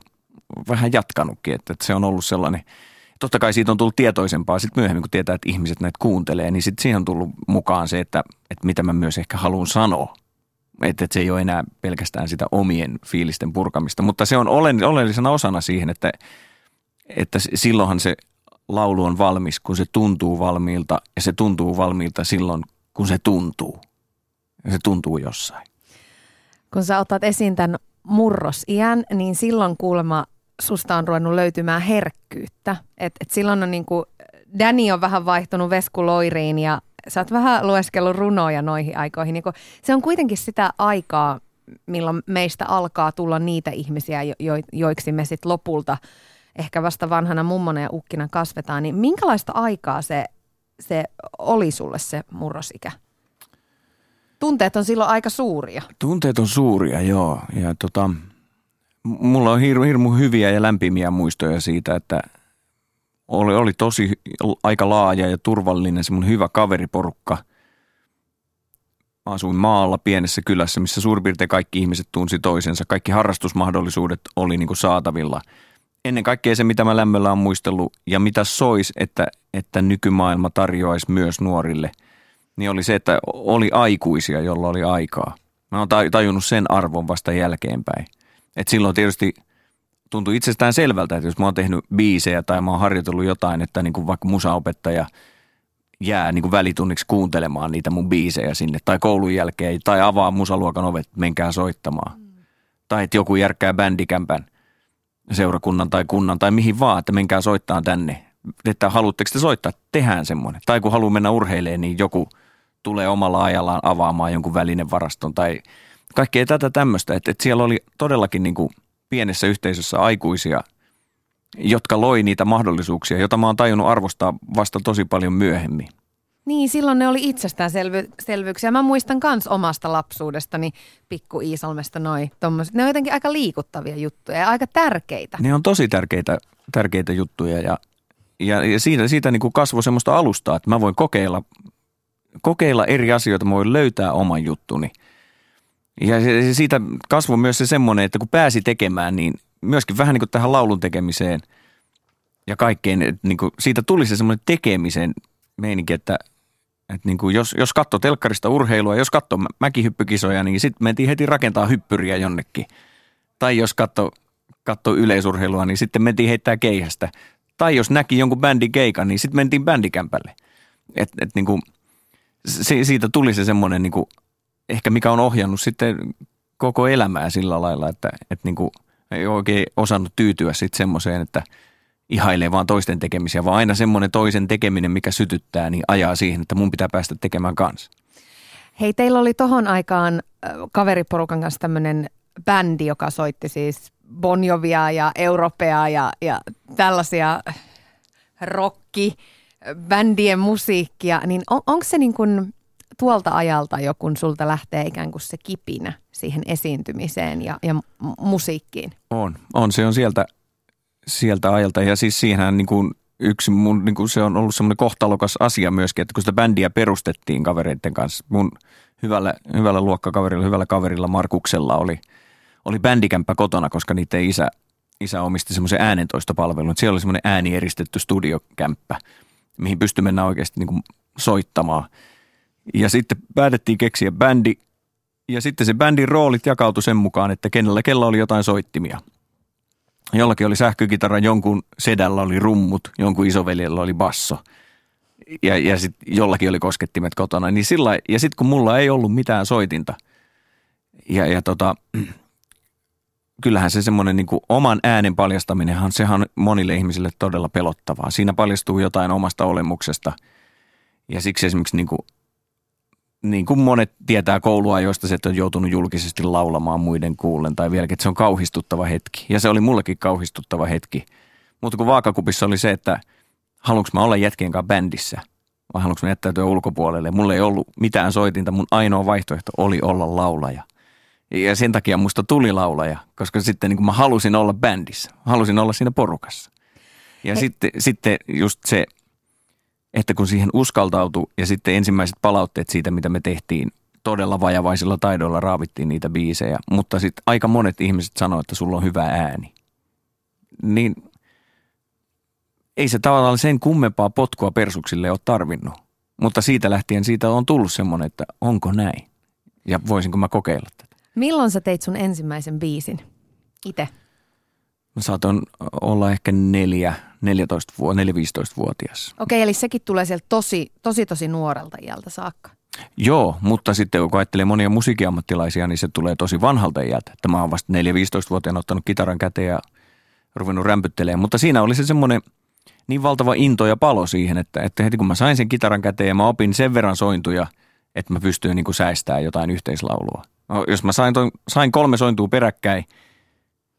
Speaker 3: vähän jatkanutkin, että, että se on ollut sellainen – totta kai siitä on tullut tietoisempaa sitten myöhemmin, kun tietää, että ihmiset näitä kuuntelee, niin sitten siihen on tullut mukaan se, että, että mitä mä myös ehkä haluan sanoa. Että, että se ei ole enää pelkästään sitä omien fiilisten purkamista, mutta se on oleellisena osana siihen, että, että silloinhan se laulu on valmis, kun se tuntuu valmiilta ja se tuntuu valmiilta silloin, kun se tuntuu. Ja se tuntuu jossain.
Speaker 2: Kun sä otat esiin tämän murrosiän, niin silloin kuulemma susta on ruvennut löytymään herkkyyttä. Et, et silloin on niinku, Danny on vähän vaihtunut veskuloiriin ja sä oot vähän lueskellut runoja noihin aikoihin. Niinku, se on kuitenkin sitä aikaa, milloin meistä alkaa tulla niitä ihmisiä, jo, jo, joiksi me sitten lopulta ehkä vasta vanhana mummona ja ukkina kasvetaan. Niin minkälaista aikaa se, se oli sulle se murrosikä? Tunteet on silloin aika suuria.
Speaker 3: Tunteet on suuria, joo. Ja tota, mulla on hirmu, hirmu hyviä ja lämpimiä muistoja siitä, että oli, oli tosi aika laaja ja turvallinen semmoinen hyvä kaveriporukka. asuin maalla pienessä kylässä, missä suurin piirtein kaikki ihmiset tunsi toisensa. Kaikki harrastusmahdollisuudet oli niin kuin saatavilla. Ennen kaikkea se, mitä mä lämmöllä on muistellut ja mitä sois, että, että nykymaailma tarjoaisi myös nuorille, niin oli se, että oli aikuisia, jolla oli aikaa. Mä oon tajunnut sen arvon vasta jälkeenpäin. Et silloin tietysti tuntui itsestään selvältä, että jos mä oon tehnyt biisejä tai mä oon harjoitellut jotain, että niin kuin vaikka musaopettaja jää niin kuin välitunniksi kuuntelemaan niitä mun biisejä sinne tai koulun jälkeen tai avaa musaluokan ovet, menkää soittamaan. Mm. Tai että joku järkkää bändikämpän seurakunnan tai kunnan tai mihin vaan, että menkää soittaa tänne. Että haluatteko te soittaa, tehdään semmoinen. Tai kun haluaa mennä urheilemaan, niin joku tulee omalla ajallaan avaamaan jonkun välinen varaston tai – kaikkea tätä tämmöistä, että, että siellä oli todellakin niin kuin pienessä yhteisössä aikuisia, jotka loi niitä mahdollisuuksia, joita mä oon tajunnut arvostaa vasta tosi paljon myöhemmin.
Speaker 2: Niin, silloin ne oli itsestäänselvyyksiä. Mä muistan kans omasta lapsuudestani pikku Iisalmesta noi tommoset. Ne on jotenkin aika liikuttavia juttuja ja aika tärkeitä.
Speaker 3: Ne on tosi tärkeitä, tärkeitä juttuja ja, ja, ja siitä, siitä niin kuin kasvoi semmoista alustaa, että mä voin kokeilla, kokeilla eri asioita, mä voin löytää oman juttuni – ja siitä kasvoi myös se semmoinen, että kun pääsi tekemään, niin myöskin vähän niin kuin tähän laulun tekemiseen ja kaikkeen, niin kuin siitä tuli se semmoinen tekemisen meininki, että, että niin kuin jos, jos katsoi telkkarista urheilua, jos katsoi mäkihyppykisoja, niin sitten mentiin heti rakentaa hyppyriä jonnekin. Tai jos katsoi katso yleisurheilua, niin sitten mentiin heittää keihästä. Tai jos näki jonkun bändin keikan, niin sitten mentiin bändikämpälle. Et, et niin kuin, se, siitä tuli se semmoinen niin ehkä mikä on ohjannut sitten koko elämää sillä lailla, että, että niin kuin, ei oikein osannut tyytyä sitten semmoiseen, että ihailee vaan toisten tekemisiä, vaan aina semmoinen toisen tekeminen, mikä sytyttää, niin ajaa siihen, että mun pitää päästä tekemään kanssa.
Speaker 2: Hei, teillä oli tohon aikaan kaveriporukan kanssa tämmöinen bändi, joka soitti siis Bonjovia ja Europea ja, ja tällaisia rokki bändien musiikkia, niin on, onko se niin kuin tuolta ajalta jo, kun sulta lähtee ikään kuin se kipinä siihen esiintymiseen ja, ja musiikkiin?
Speaker 3: On, on. Se on sieltä, sieltä ajalta ja siis siihen niin kuin yksi mun, niin kuin se on ollut semmoinen kohtalokas asia myöskin, että kun sitä bändiä perustettiin kavereiden kanssa, mun hyvällä, hyvällä luokkakaverilla, hyvällä kaverilla Markuksella oli, oli bändikämppä kotona, koska niiden isä, isä omisti semmoisen äänentoistopalvelun. Siellä oli semmoinen äänieristetty studiokämppä, mihin pystyi mennä oikeasti niin kuin soittamaan. Ja sitten päätettiin keksiä bändi, ja sitten se bändin roolit jakautui sen mukaan, että kenellä kella oli jotain soittimia. Jollakin oli sähkökitara, jonkun sedällä oli rummut, jonkun isoveljellä oli basso. Ja, ja sitten jollakin oli koskettimet kotona. Niin sillä, ja sitten kun mulla ei ollut mitään soitinta, ja, ja tota, kyllähän se semmoinen niin oman äänen paljastaminenhan, sehän on monille ihmisille todella pelottavaa. Siinä paljastuu jotain omasta olemuksesta. Ja siksi esimerkiksi niin kuin, niin kuin monet tietää koulua, joista se on joutunut julkisesti laulamaan muiden kuullen tai vieläkin, että se on kauhistuttava hetki. Ja se oli mullekin kauhistuttava hetki. Mutta kun vaakakupissa oli se, että haluanko mä olla jätkien kanssa bändissä vai haluanko mä jättäytyä ulkopuolelle. Mulla ei ollut mitään soitinta, mun ainoa vaihtoehto oli olla laulaja – ja sen takia musta tuli laulaja, koska sitten niin mä halusin olla bändissä, halusin olla siinä porukassa. Ja He. sitten, sitten just se, että kun siihen uskaltautui ja sitten ensimmäiset palautteet siitä, mitä me tehtiin, todella vajavaisilla taidoilla raavittiin niitä biisejä, mutta sitten aika monet ihmiset sanoivat, että sulla on hyvä ääni. Niin ei se tavallaan sen kummempaa potkua persuksille ole tarvinnut. Mutta siitä lähtien siitä on tullut semmoinen, että onko näin ja voisinko mä kokeilla tätä.
Speaker 2: Milloin sä teit sun ensimmäisen biisin itse?
Speaker 3: Mä saatoin olla ehkä neljä, 14 vuo, 4-15-vuotias.
Speaker 2: Okei, eli sekin tulee sieltä tosi, tosi, tosi nuorelta iältä saakka.
Speaker 3: Joo, mutta sitten kun ajattelee monia musiikiammattilaisia, niin se tulee tosi vanhalta iältä. Että mä oon vasta 4-15-vuotiaana ottanut kitaran käteen ja ruvennut rämpyttelemään. Mutta siinä oli se semmoinen niin valtava into ja palo siihen, että, että heti kun mä sain sen kitaran käteen ja mä opin sen verran sointuja, että mä pystyin niin kuin säästämään jotain yhteislaulua – No, jos mä sain, toi, sain kolme sointua peräkkäin,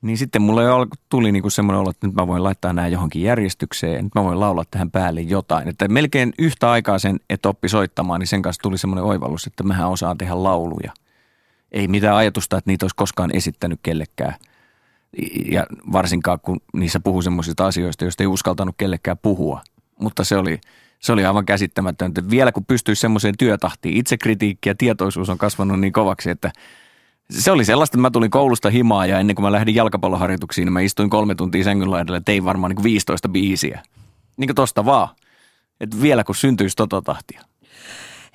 Speaker 3: niin sitten mulle tuli niinku semmoinen olo, että nyt mä voin laittaa nämä johonkin järjestykseen, nyt mä voin laulaa tähän päälle jotain. Että melkein yhtä aikaa sen, että oppi soittamaan, niin sen kanssa tuli semmoinen oivallus, että mähän osaan tehdä lauluja. Ei mitään ajatusta, että niitä olisi koskaan esittänyt kellekään. Ja varsinkaan, kun niissä puhuu semmoisista asioista, joista ei uskaltanut kellekään puhua. Mutta se oli, se oli aivan käsittämätöntä. Vielä kun pystyisi semmoiseen työtahtiin, itsekritiikki ja tietoisuus on kasvanut niin kovaksi, että se oli sellaista, että mä tulin koulusta himaa ja ennen kuin mä lähdin jalkapalloharjoituksiin, niin mä istuin kolme tuntia sängyn laidalla ja tein varmaan niin 15 biisiä. Niin kuin tosta vaan. Että vielä kun syntyisi tota tahtia.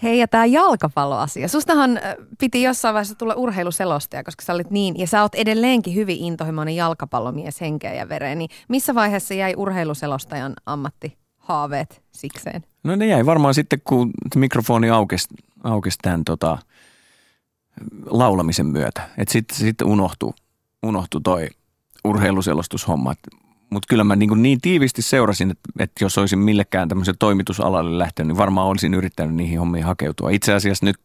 Speaker 2: Hei, ja tämä jalkapalloasia. Sustahan piti jossain vaiheessa tulla urheiluselostaja, koska sä olit niin, ja sä oot edelleenkin hyvin intohimoinen jalkapallomies henkeä ja vereen. Niin missä vaiheessa jäi urheiluselostajan ammatti haaveet sikseen?
Speaker 3: No ne jäi varmaan sitten, kun mikrofoni aukesi, aukesi tämän tota, laulamisen myötä. Että sitten sit unohtui, unohtui toi urheiluselostushomma. Mutta kyllä mä niin, niin tiivisti seurasin, että, että jos olisin millekään tämmöisen toimitusalalle lähtenyt, niin varmaan olisin yrittänyt niihin hommiin hakeutua. Itse asiassa nyt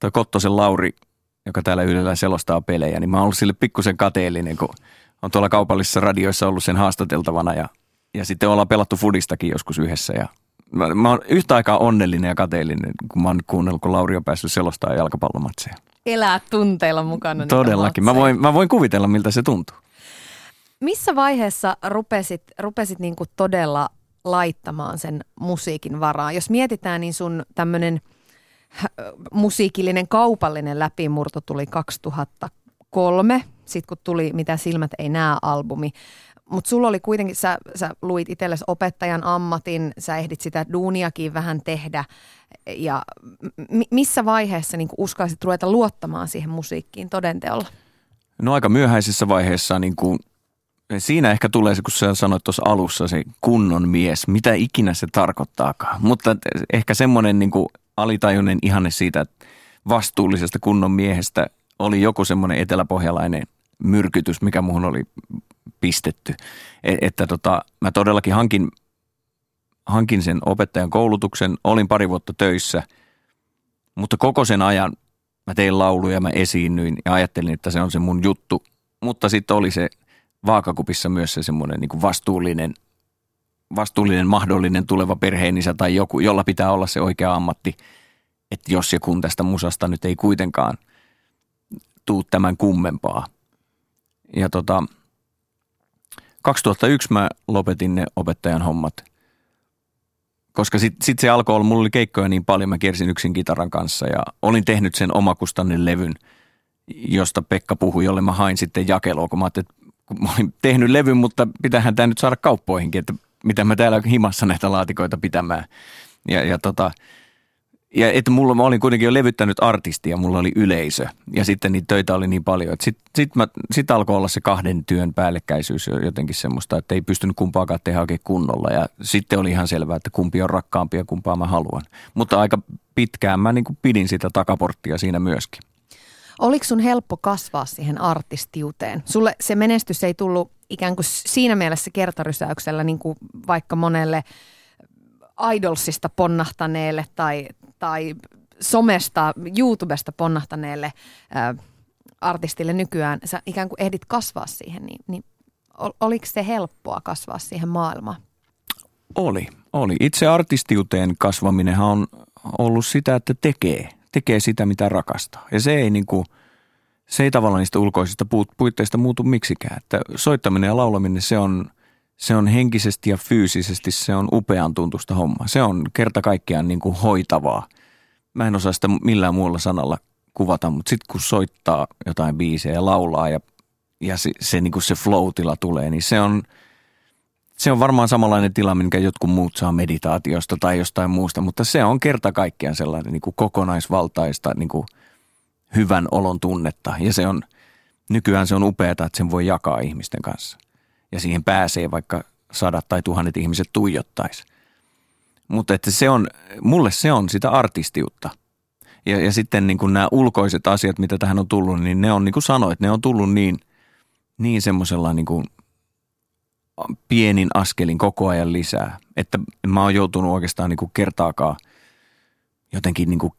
Speaker 3: toi Kottosen Lauri, joka täällä yhdellä selostaa pelejä, niin mä oon ollut sille pikkusen kateellinen, kun on tuolla kaupallisissa radioissa ollut sen haastateltavana ja ja sitten ollaan pelattu fudistakin joskus yhdessä ja mä, mä oon yhtä aikaa onnellinen ja kateellinen, kun mä oon kuunnellut, kun Lauri on päässyt selostaa jalkapallomatseja.
Speaker 2: Elää tunteilla mukana.
Speaker 3: Todellakin. Mä voin, mä voin kuvitella, miltä se tuntuu.
Speaker 2: Missä vaiheessa rupesit, rupesit niin kuin todella laittamaan sen musiikin varaan? Jos mietitään, niin sun tämmöinen musiikillinen kaupallinen läpimurto tuli 2003, sitten kun tuli Mitä silmät ei näe albumi. Mutta sulla oli kuitenkin, sä, sä luit itsellesi opettajan ammatin, sä ehdit sitä duuniakin vähän tehdä. Ja m- missä vaiheessa niin uskallisit ruveta luottamaan siihen musiikkiin todenteolla?
Speaker 3: No aika myöhäisessä vaiheessa niin kuin, siinä ehkä tulee se, kun sä sanoit tuossa alussa, se kunnon mies, mitä ikinä se tarkoittaakaan. Mutta ehkä semmoinen niin kuin alitajuinen ihanne siitä, että vastuullisesta kunnon miehestä oli joku semmoinen eteläpohjalainen myrkytys, mikä muhun oli pistetty. E- että tota, mä todellakin hankin, hankin sen opettajan koulutuksen, olin pari vuotta töissä, mutta koko sen ajan mä tein lauluja, mä esiinnyin ja ajattelin, että se on se mun juttu. Mutta sitten oli se vaakakupissa myös se semmoinen niin vastuullinen, vastuullinen mahdollinen tuleva perheenisä tai joku, jolla pitää olla se oikea ammatti, että jos ja kun tästä musasta nyt ei kuitenkaan tuu tämän kummempaa. Ja tota, 2001 mä lopetin ne opettajan hommat, koska sitten sit se alkoi olla, mulla oli keikkoja niin paljon, mä kiersin yksin kitaran kanssa ja olin tehnyt sen omakustannen levyn, josta Pekka puhui, jolle mä hain sitten jakelua, kun mä ajattelin, että kun mä olin tehnyt levyn, mutta pitähän tämä nyt saada kauppoihinkin, että mitä mä täällä himassa näitä laatikoita pitämään. Ja, ja tota, ja että mulla mä olin kuitenkin jo levyttänyt artistia, mulla oli yleisö ja sitten niitä töitä oli niin paljon, että sitten sit, sit alkoi olla se kahden työn päällekkäisyys jotenkin semmoista, että ei pystynyt kumpaakaan tehdä oikein kunnolla ja sitten oli ihan selvää, että kumpi on rakkaampi ja kumpaa mä haluan. Mutta aika pitkään mä niin pidin sitä takaporttia siinä myöskin.
Speaker 2: Oliko sun helppo kasvaa siihen artistiuteen? Sulle se menestys ei tullut ikään kuin siinä mielessä kertarysäyksellä niin kuin vaikka monelle idolsista ponnahtaneelle tai, tai somesta, YouTubesta ponnahtaneelle ää, artistille nykyään. Sä ikään kuin ehdit kasvaa siihen, niin, niin oliko se helppoa kasvaa siihen maailmaan?
Speaker 3: Oli, oli. Itse artistiuteen kasvaminenhan on ollut sitä, että tekee – tekee sitä, mitä rakastaa. Ja se ei, niin kuin, se ei tavallaan niistä ulkoisista puitteista muutu miksikään. Että soittaminen ja laulaminen, se on, se on henkisesti ja fyysisesti, se on upean tuntusta homma. Se on kerta kaikkiaan niin kuin hoitavaa. Mä en osaa sitä millään muulla sanalla kuvata, mutta sitten kun soittaa jotain biisejä ja laulaa ja, ja se, se, niin kuin se flow-tila tulee, niin se on – se on varmaan samanlainen tila, minkä jotkut muut saa meditaatiosta tai jostain muusta, mutta se on kerta kaikkiaan sellainen niin kuin kokonaisvaltaista niin kuin hyvän olon tunnetta. Ja se on, nykyään se on upeaa, että sen voi jakaa ihmisten kanssa. Ja siihen pääsee vaikka sadat tai tuhannet ihmiset tuijottaisi. Mutta että se on, mulle se on sitä artistiutta. Ja, ja sitten niin kuin nämä ulkoiset asiat, mitä tähän on tullut, niin ne on niin kuin sanoit, ne on tullut niin, niin semmoisella niin kuin pienin askelin koko ajan lisää. Että mä oon joutunut oikeastaan niin kuin kertaakaan jotenkin niin kuin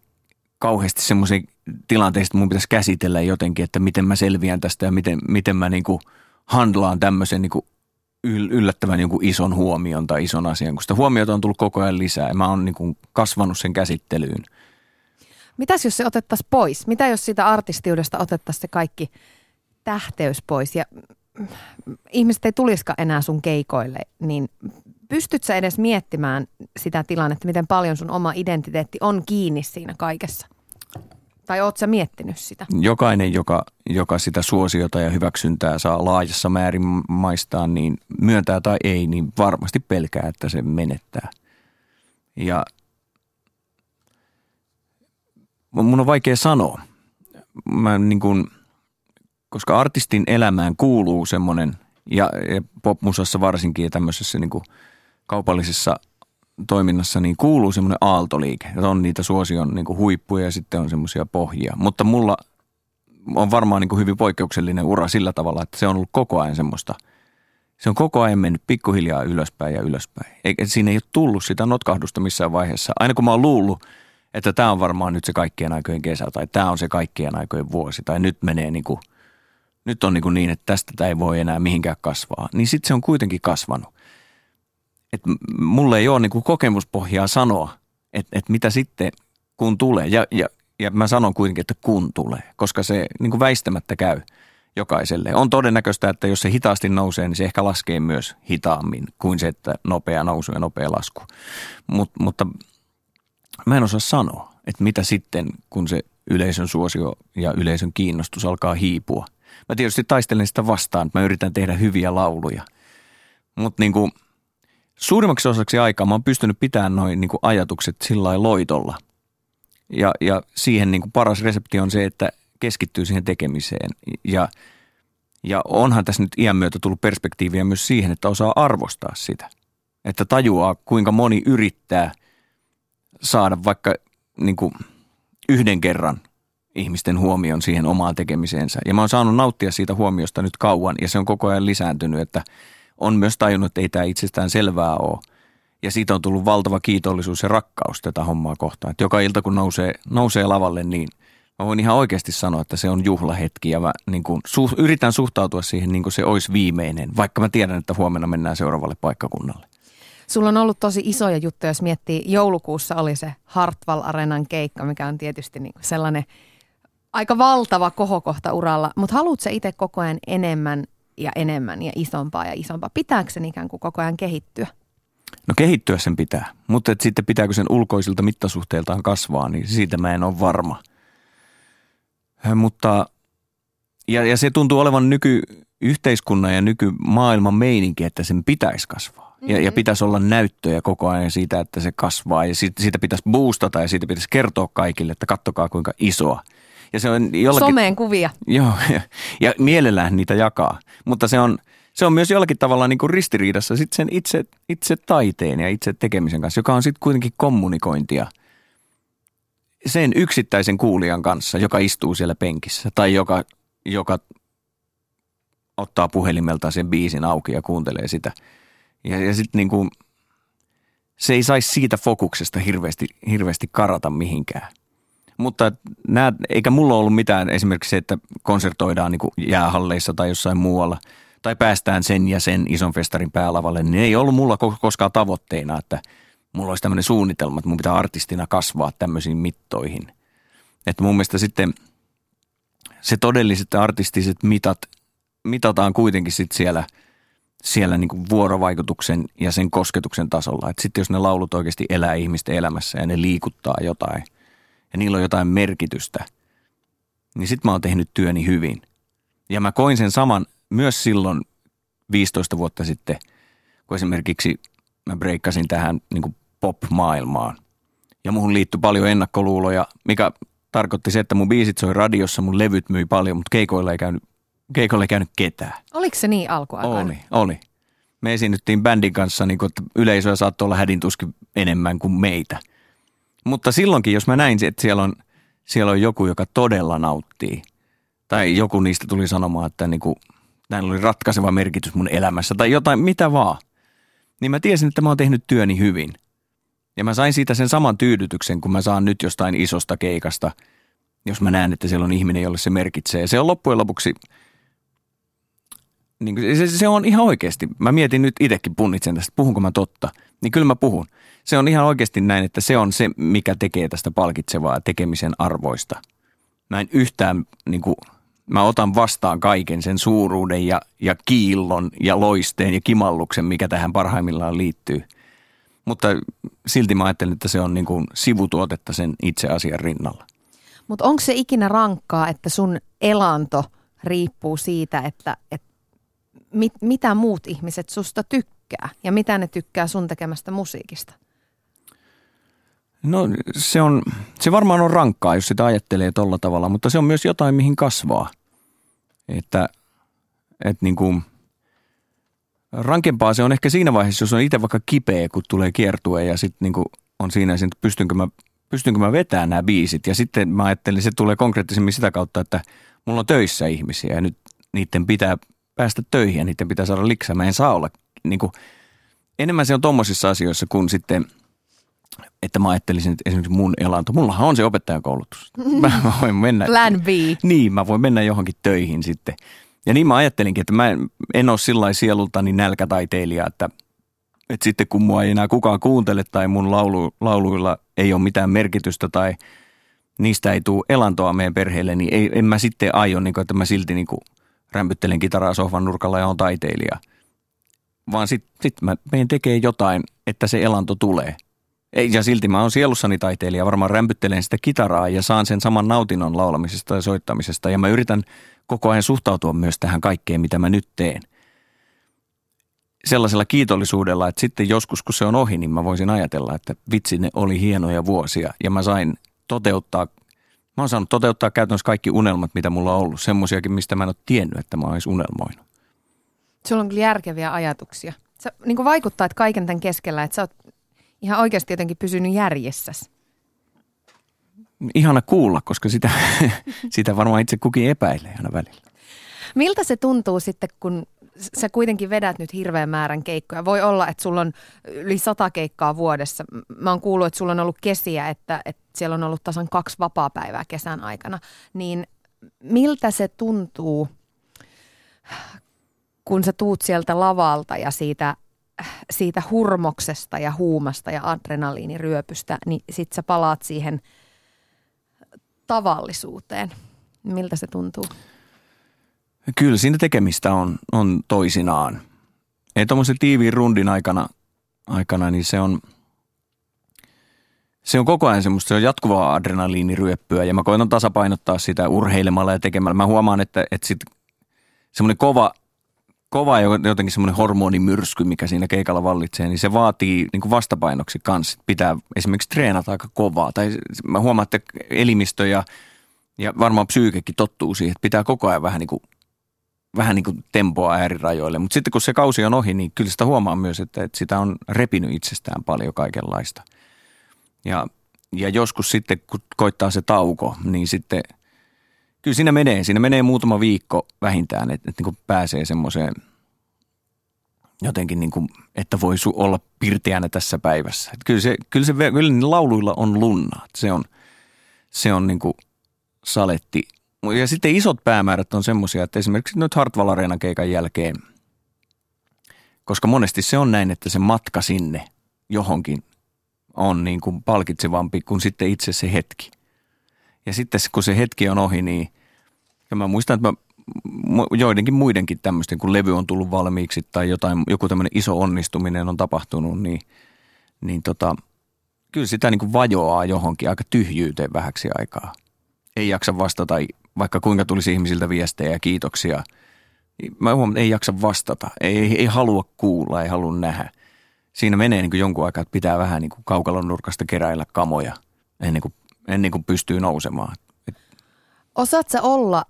Speaker 3: kauheasti semmoisen tilanteesta, että mun pitäisi käsitellä jotenkin, että miten mä selviän tästä ja miten, miten mä niin kuin handlaan tämmöisen niin kuin yllättävän jonkun ison huomion tai ison asian, kun sitä huomiota on tullut koko ajan lisää ja mä oon niin kasvanut sen käsittelyyn.
Speaker 2: Mitäs jos se otettaisiin pois? Mitä jos sitä artistiudesta otettaisiin se kaikki tähteys pois ja ihmiset ei tulisikaan enää sun keikoille, niin pystyt sä edes miettimään sitä tilannetta, miten paljon sun oma identiteetti on kiinni siinä kaikessa? Tai oot sä miettinyt sitä?
Speaker 3: Jokainen, joka, joka sitä suosiota ja hyväksyntää saa laajassa määrin maistaan, niin myöntää tai ei, niin varmasti pelkää, että se menettää. Ja mun on vaikea sanoa. Mä niin kuin – koska artistin elämään kuuluu semmoinen, ja, ja popmusassa varsinkin ja tämmöisessä niin kaupallisessa toiminnassa, niin kuuluu semmoinen aaltoliike. Että on niitä suosion niin kuin huippuja ja sitten on semmoisia pohjia. Mutta mulla on varmaan niin kuin hyvin poikkeuksellinen ura sillä tavalla, että se on ollut koko ajan semmoista – se on koko ajan mennyt pikkuhiljaa ylöspäin ja ylöspäin. Eikä siinä ei ole tullut sitä notkahdusta missään vaiheessa. Aina kun mä oon luullut, että tämä on varmaan nyt se kaikkien aikojen kesä tai tämä on se kaikkien aikojen vuosi tai nyt menee niin kuin – nyt on niin, kuin niin että tästä tämä ei voi enää mihinkään kasvaa, niin sitten se on kuitenkin kasvanut. Et mulle ei ole niin kuin kokemuspohjaa sanoa, että et mitä sitten kun tulee. Ja, ja, ja mä sanon kuitenkin, että kun tulee, koska se niin kuin väistämättä käy jokaiselle. On todennäköistä, että jos se hitaasti nousee, niin se ehkä laskee myös hitaammin kuin se, että nopea nousu ja nopea lasku. Mut, mutta mä en osaa sanoa, että mitä sitten, kun se yleisön suosio ja yleisön kiinnostus alkaa hiipua – Mä tietysti taistelen sitä vastaan, että mä yritän tehdä hyviä lauluja. Mutta niin kuin, suurimmaksi osaksi aikaa mä oon pystynyt pitämään noin niin ajatukset sillä loitolla. Ja, ja siihen niin kuin paras resepti on se, että keskittyy siihen tekemiseen. Ja, ja onhan tässä nyt iän myötä tullut perspektiiviä myös siihen, että osaa arvostaa sitä. Että tajuaa, kuinka moni yrittää saada vaikka niin kuin yhden kerran ihmisten huomion siihen omaan tekemiseensä. Ja mä oon saanut nauttia siitä huomiosta nyt kauan ja se on koko ajan lisääntynyt, että on myös tajunnut, että ei tämä itsestään selvää ole. Ja siitä on tullut valtava kiitollisuus ja rakkaus tätä hommaa kohtaan. Että joka ilta kun nousee, nousee lavalle, niin mä voin ihan oikeasti sanoa, että se on juhlahetki ja mä niin kuin, su, yritän suhtautua siihen niin kuin se olisi viimeinen, vaikka mä tiedän, että huomenna mennään seuraavalle paikkakunnalle.
Speaker 2: Sulla on ollut tosi isoja juttuja, jos miettii, joulukuussa oli se Hartwall Arenan keikka, mikä on tietysti niin sellainen aika valtava kohokohta uralla, mutta haluatko itse koko ajan enemmän ja enemmän ja isompaa ja isompaa? Pitääkö sen ikään kuin koko ajan kehittyä?
Speaker 3: No kehittyä sen pitää, mutta et sitten pitääkö sen ulkoisilta mittasuhteiltaan kasvaa, niin siitä mä en ole varma. Mutta, ja, ja se tuntuu olevan nykyyhteiskunnan ja nykymaailman meininki, että sen pitäisi kasvaa. Mm-hmm. Ja, ja pitäisi olla näyttöjä koko ajan siitä, että se kasvaa ja siitä, siitä pitäisi boostata ja siitä pitäisi kertoa kaikille, että kattokaa kuinka isoa. Ja se on jollakin,
Speaker 2: Someen kuvia.
Speaker 3: Joo, ja, ja mielellään niitä jakaa. Mutta se on, se on myös jollakin tavalla niin kuin ristiriidassa sit sen itse, itse taiteen ja itse tekemisen kanssa, joka on sitten kuitenkin kommunikointia sen yksittäisen kuulijan kanssa, joka istuu siellä penkissä tai joka, joka ottaa puhelimelta sen biisin auki ja kuuntelee sitä. Ja, ja sitten niin kuin, se ei saisi siitä fokuksesta hirveästi, hirveästi karata mihinkään. Mutta nää, eikä mulla ollut mitään esimerkiksi se, että konsertoidaan niin jäähalleissa tai jossain muualla – tai päästään sen ja sen ison festarin päälavalle, niin ei ollut mulla koskaan tavoitteena, että mulla olisi tämmöinen suunnitelma, että mun pitää artistina kasvaa tämmöisiin mittoihin. Että mun mielestä sitten se todelliset artistiset mitat mitataan kuitenkin sitten siellä, siellä niin vuorovaikutuksen ja sen kosketuksen tasolla. Että sitten jos ne laulut oikeasti elää ihmisten elämässä ja ne liikuttaa jotain ja niillä on jotain merkitystä, niin sitten mä oon tehnyt työni hyvin. Ja mä koin sen saman myös silloin 15 vuotta sitten, kun esimerkiksi mä breikkasin tähän niin pop-maailmaan. Ja muhun liittyi paljon ennakkoluuloja, mikä tarkoitti se, että mun biisit soi radiossa, mun levyt myi paljon, mutta keikoilla ei käynyt, keikoilla ei käynyt ketään.
Speaker 2: Oliko se niin alkuaikana?
Speaker 3: Oli, oli. Me esiinnyttiin bändin kanssa, niin kuin, että yleisöä saattoi olla hädintuskin enemmän kuin meitä. Mutta silloinkin, jos mä näin, että siellä on, siellä on joku, joka todella nauttii, tai joku niistä tuli sanomaan, että niin kuin – näin oli ratkaiseva merkitys mun elämässä tai jotain, mitä vaan. Niin mä tiesin, että mä oon tehnyt työni hyvin. Ja mä sain siitä sen saman tyydytyksen, kun mä saan nyt jostain isosta keikasta, jos mä näen, että siellä on ihminen, jolle se merkitsee. Se on loppujen lopuksi, niin se, se on ihan oikeasti. Mä mietin nyt itsekin, punnitsen tästä, puhunko mä totta. Niin kyllä mä puhun. Se on ihan oikeasti näin, että se on se, mikä tekee tästä palkitsevaa tekemisen arvoista. Mä en yhtään niin kuin, mä otan vastaan kaiken sen suuruuden ja, ja kiillon ja loisteen ja kimalluksen, mikä tähän parhaimmillaan liittyy. Mutta silti mä ajattelen, että se on niin kuin sivutuotetta sen itse asian rinnalla.
Speaker 2: Mutta onko se ikinä rankkaa, että sun elanto riippuu siitä, että, että mit, mitä muut ihmiset susta tykkää ja mitä ne tykkää sun tekemästä musiikista?
Speaker 3: No se, on, se varmaan on rankkaa, jos sitä ajattelee tuolla tavalla, mutta se on myös jotain, mihin kasvaa. Että, että niin kuin, rankempaa se on ehkä siinä vaiheessa, jos on itse vaikka kipeä, kun tulee kiertue ja sitten niin on siinä, että pystynkö mä, pystynkö mä vetämään nämä biisit. Ja sitten mä ajattelin, se tulee konkreettisemmin sitä kautta, että mulla on töissä ihmisiä ja nyt niiden pitää päästä töihin ja niiden pitää saada liksaa. Mä en saa olla, niin kuin, enemmän se on tuommoisissa asioissa kuin sitten – että mä ajattelisin, että esimerkiksi mun elanto, mullahan on se opettajakoulutus. Mä voin mennä.
Speaker 2: Plan B.
Speaker 3: Niin, mä voin mennä johonkin töihin sitten. Ja niin mä ajattelinkin, että mä en, en ole sillä sielultani nälkätaiteilija, että, että sitten kun mua ei enää kukaan kuuntele tai mun laulu, lauluilla ei ole mitään merkitystä tai niistä ei tule elantoa meidän perheelle, niin ei, en mä sitten aio, niin kuin, että mä silti niin kuin rämpyttelen kitaraa sohvan nurkalla ja on taiteilija. Vaan sitten sit mä meidän tekee jotain, että se elanto tulee. Ei, ja silti mä oon sielussani taiteilija, varmaan rämpyttelen sitä kitaraa ja saan sen saman nautinnon laulamisesta ja soittamisesta. Ja mä yritän koko ajan suhtautua myös tähän kaikkeen, mitä mä nyt teen. Sellaisella kiitollisuudella, että sitten joskus kun se on ohi, niin mä voisin ajatella, että vitsi ne oli hienoja vuosia. Ja mä sain toteuttaa, mä oon saanut toteuttaa käytännössä kaikki unelmat, mitä mulla on ollut. Semmoisiakin, mistä mä en ole tiennyt, että mä olisin unelmoinut.
Speaker 2: Sulla on kyllä järkeviä ajatuksia. Se niin vaikuttaa, että kaiken tämän keskellä, että sä oot ihan oikeasti jotenkin pysynyt järjessäsi.
Speaker 3: ihana kuulla, koska sitä, sitä varmaan itse kukin epäilee aina välillä.
Speaker 2: Miltä se tuntuu sitten, kun sä kuitenkin vedät nyt hirveän määrän keikkoja. Voi olla, että sulla on yli sata keikkaa vuodessa. Mä oon kuullut, että sulla on ollut kesiä, että, että siellä on ollut tasan kaksi vapaa-päivää kesän aikana. Niin miltä se tuntuu, kun sä tuut sieltä lavalta ja siitä, siitä hurmoksesta ja huumasta ja adrenaliiniryöpystä, niin sit sä palaat siihen tavallisuuteen. Miltä se tuntuu?
Speaker 3: Kyllä siinä tekemistä on, on toisinaan. Ei tuommoisen tiiviin rundin aikana, aikana, niin se on, se on koko ajan semmoista, se on jatkuvaa adrenaliiniryöppyä ja mä koitan tasapainottaa sitä urheilemalla ja tekemällä. Mä huomaan, että, että sit semmoinen kova, kova jotenkin semmoinen hormonimyrsky, mikä siinä keikalla vallitsee, niin se vaatii niin kuin vastapainoksi kanssa. Pitää esimerkiksi treenata aika kovaa. Tai mä huomaan, että elimistö ja, ja varmaan psyykekin tottuu siihen, että pitää koko ajan vähän niin kuin vähän niin kuin tempoa äärirajoille. Mutta sitten kun se kausi on ohi, niin kyllä sitä huomaa myös, että, että sitä on repinyt itsestään paljon kaikenlaista. Ja, ja joskus sitten, kun koittaa se tauko, niin sitten kyllä siinä menee. Siinä menee muutama viikko vähintään, että, että niin kuin pääsee semmoiseen jotenkin niin kuin, että voi olla pirteänä tässä päivässä. Että kyllä, se, kyllä, se, kyllä lauluilla on lunna. Se on, se on niin kuin saletti – ja sitten isot päämäärät on semmoisia, että esimerkiksi nyt Hartwall Areenan keikan jälkeen, koska monesti se on näin, että se matka sinne johonkin on niin kuin palkitsevampi kuin sitten itse se hetki. Ja sitten kun se hetki on ohi, niin ja mä muistan, että mä joidenkin muidenkin tämmöisten, kun levy on tullut valmiiksi tai jotain, joku tämmöinen iso onnistuminen on tapahtunut, niin, niin tota, kyllä sitä niin kuin vajoaa johonkin aika tyhjyyteen vähäksi aikaa. Ei jaksa vastata vaikka kuinka tulisi ihmisiltä viestejä ja kiitoksia. Mä huomaan, että ei jaksa vastata, ei, ei, ei halua kuulla, ei halua nähdä. Siinä menee niin kuin jonkun aikaa, että pitää vähän niin kuin kaukalon nurkasta keräillä kamoja ennen kuin, ennen kuin pystyy nousemaan.
Speaker 2: Osaat sä olla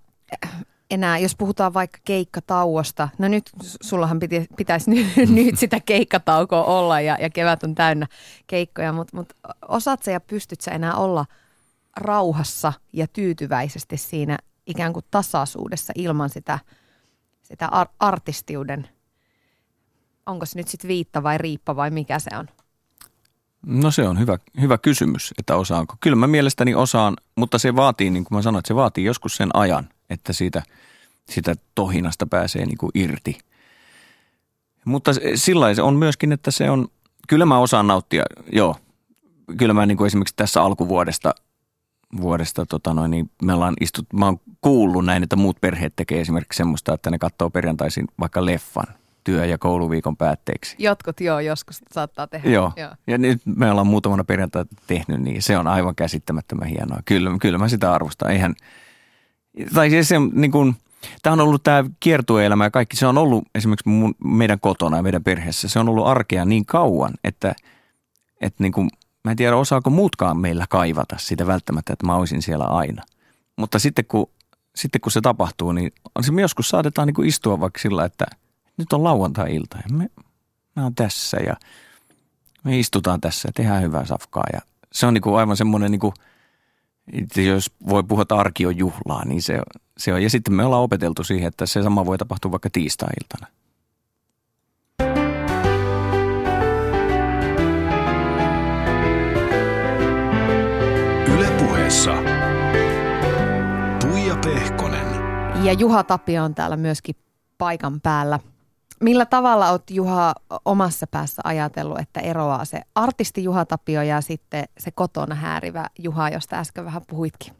Speaker 2: enää, jos puhutaan vaikka keikkatauosta, no nyt sullahan piti, pitäisi nyt, nyt sitä keikkataukoa olla ja, ja kevät on täynnä keikkoja, mutta mut osaat sä ja pystyt sä enää olla – rauhassa ja tyytyväisesti siinä ikään kuin tasaisuudessa ilman sitä, sitä ar- artistiuden, onko se nyt sitten viitta vai riippa vai mikä se on?
Speaker 3: No se on hyvä, hyvä kysymys, että osaanko. Kyllä mä mielestäni osaan, mutta se vaatii, niin kuin mä sanoin, että se vaatii joskus sen ajan, että siitä, siitä tohinasta pääsee niin kuin irti. Mutta sillä on myöskin, että se on, kyllä mä osaan nauttia, joo. Kyllä mä niin kuin esimerkiksi tässä alkuvuodesta vuodesta tota noin, niin me ollaan istut, mä oon kuullut näin, että muut perheet tekee esimerkiksi semmoista, että ne katsoo perjantaisin vaikka leffan työ- ja kouluviikon päätteeksi.
Speaker 2: Jotkut joo, joskus saattaa tehdä.
Speaker 3: Joo, joo. ja nyt me ollaan muutamana perjantaina tehnyt, niin se on aivan käsittämättömän hienoa. Kyllä, kyllä mä sitä arvostan. Eihän, tai siis se niin kuin, Tämä on ollut tämä kiertueelämä ja kaikki. Se on ollut esimerkiksi mun, meidän kotona ja meidän perheessä. Se on ollut arkea niin kauan, että, että niin kuin Mä en tiedä, osaako muutkaan meillä kaivata sitä välttämättä, että mä olisin siellä aina. Mutta sitten kun, sitten kun se tapahtuu, niin on se joskus saatetaan niin kuin istua vaikka sillä, että nyt on lauantai-ilta ja me, mä oon tässä ja me istutaan tässä ja tehdään hyvää safkaa. Ja se on niin kuin aivan semmoinen, niin kuin, jos voi puhua, että arki on juhlaa, niin se, se on. Ja sitten me ollaan opeteltu siihen, että se sama voi tapahtua vaikka tiistai-iltana.
Speaker 1: Ylepuheessa Tuija Pehkonen.
Speaker 2: Ja Juha Tapio on täällä myöskin paikan päällä. Millä tavalla olet Juha omassa päässä ajatellut, että eroaa se artisti Juha Tapio ja sitten se kotona häärivä Juha, josta äsken vähän puhuitkin?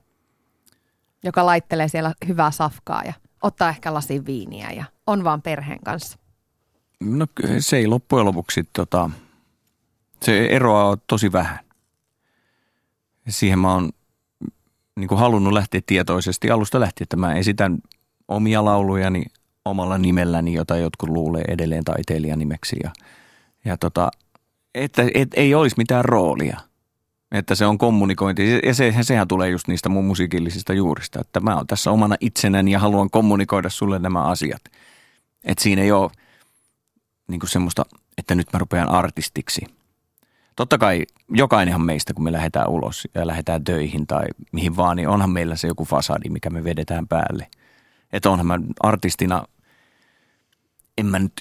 Speaker 2: Joka laittelee siellä hyvää safkaa ja ottaa ehkä lasin viiniä ja on vaan perheen kanssa.
Speaker 3: No se ei loppujen lopuksi, tota, se eroaa tosi vähän. Siihen mä oon niin kuin halunnut lähteä tietoisesti alusta lähtien, että mä esitän omia laulujani omalla nimelläni, jota jotkut luulee edelleen taiteilijan nimeksi. Ja, ja tota, että et, ei olisi mitään roolia, että se on kommunikointi. Ja se, sehän tulee just niistä mun musiikillisista juurista, että mä oon tässä omana itsenäni ja haluan kommunikoida sulle nämä asiat. Että siinä ei ole niin kuin semmoista, että nyt mä rupean artistiksi. Totta kai jokainenhan meistä, kun me lähdetään ulos ja lähdetään töihin tai mihin vaan, niin onhan meillä se joku fasadi, mikä me vedetään päälle. Että onhan mä artistina, en mä nyt,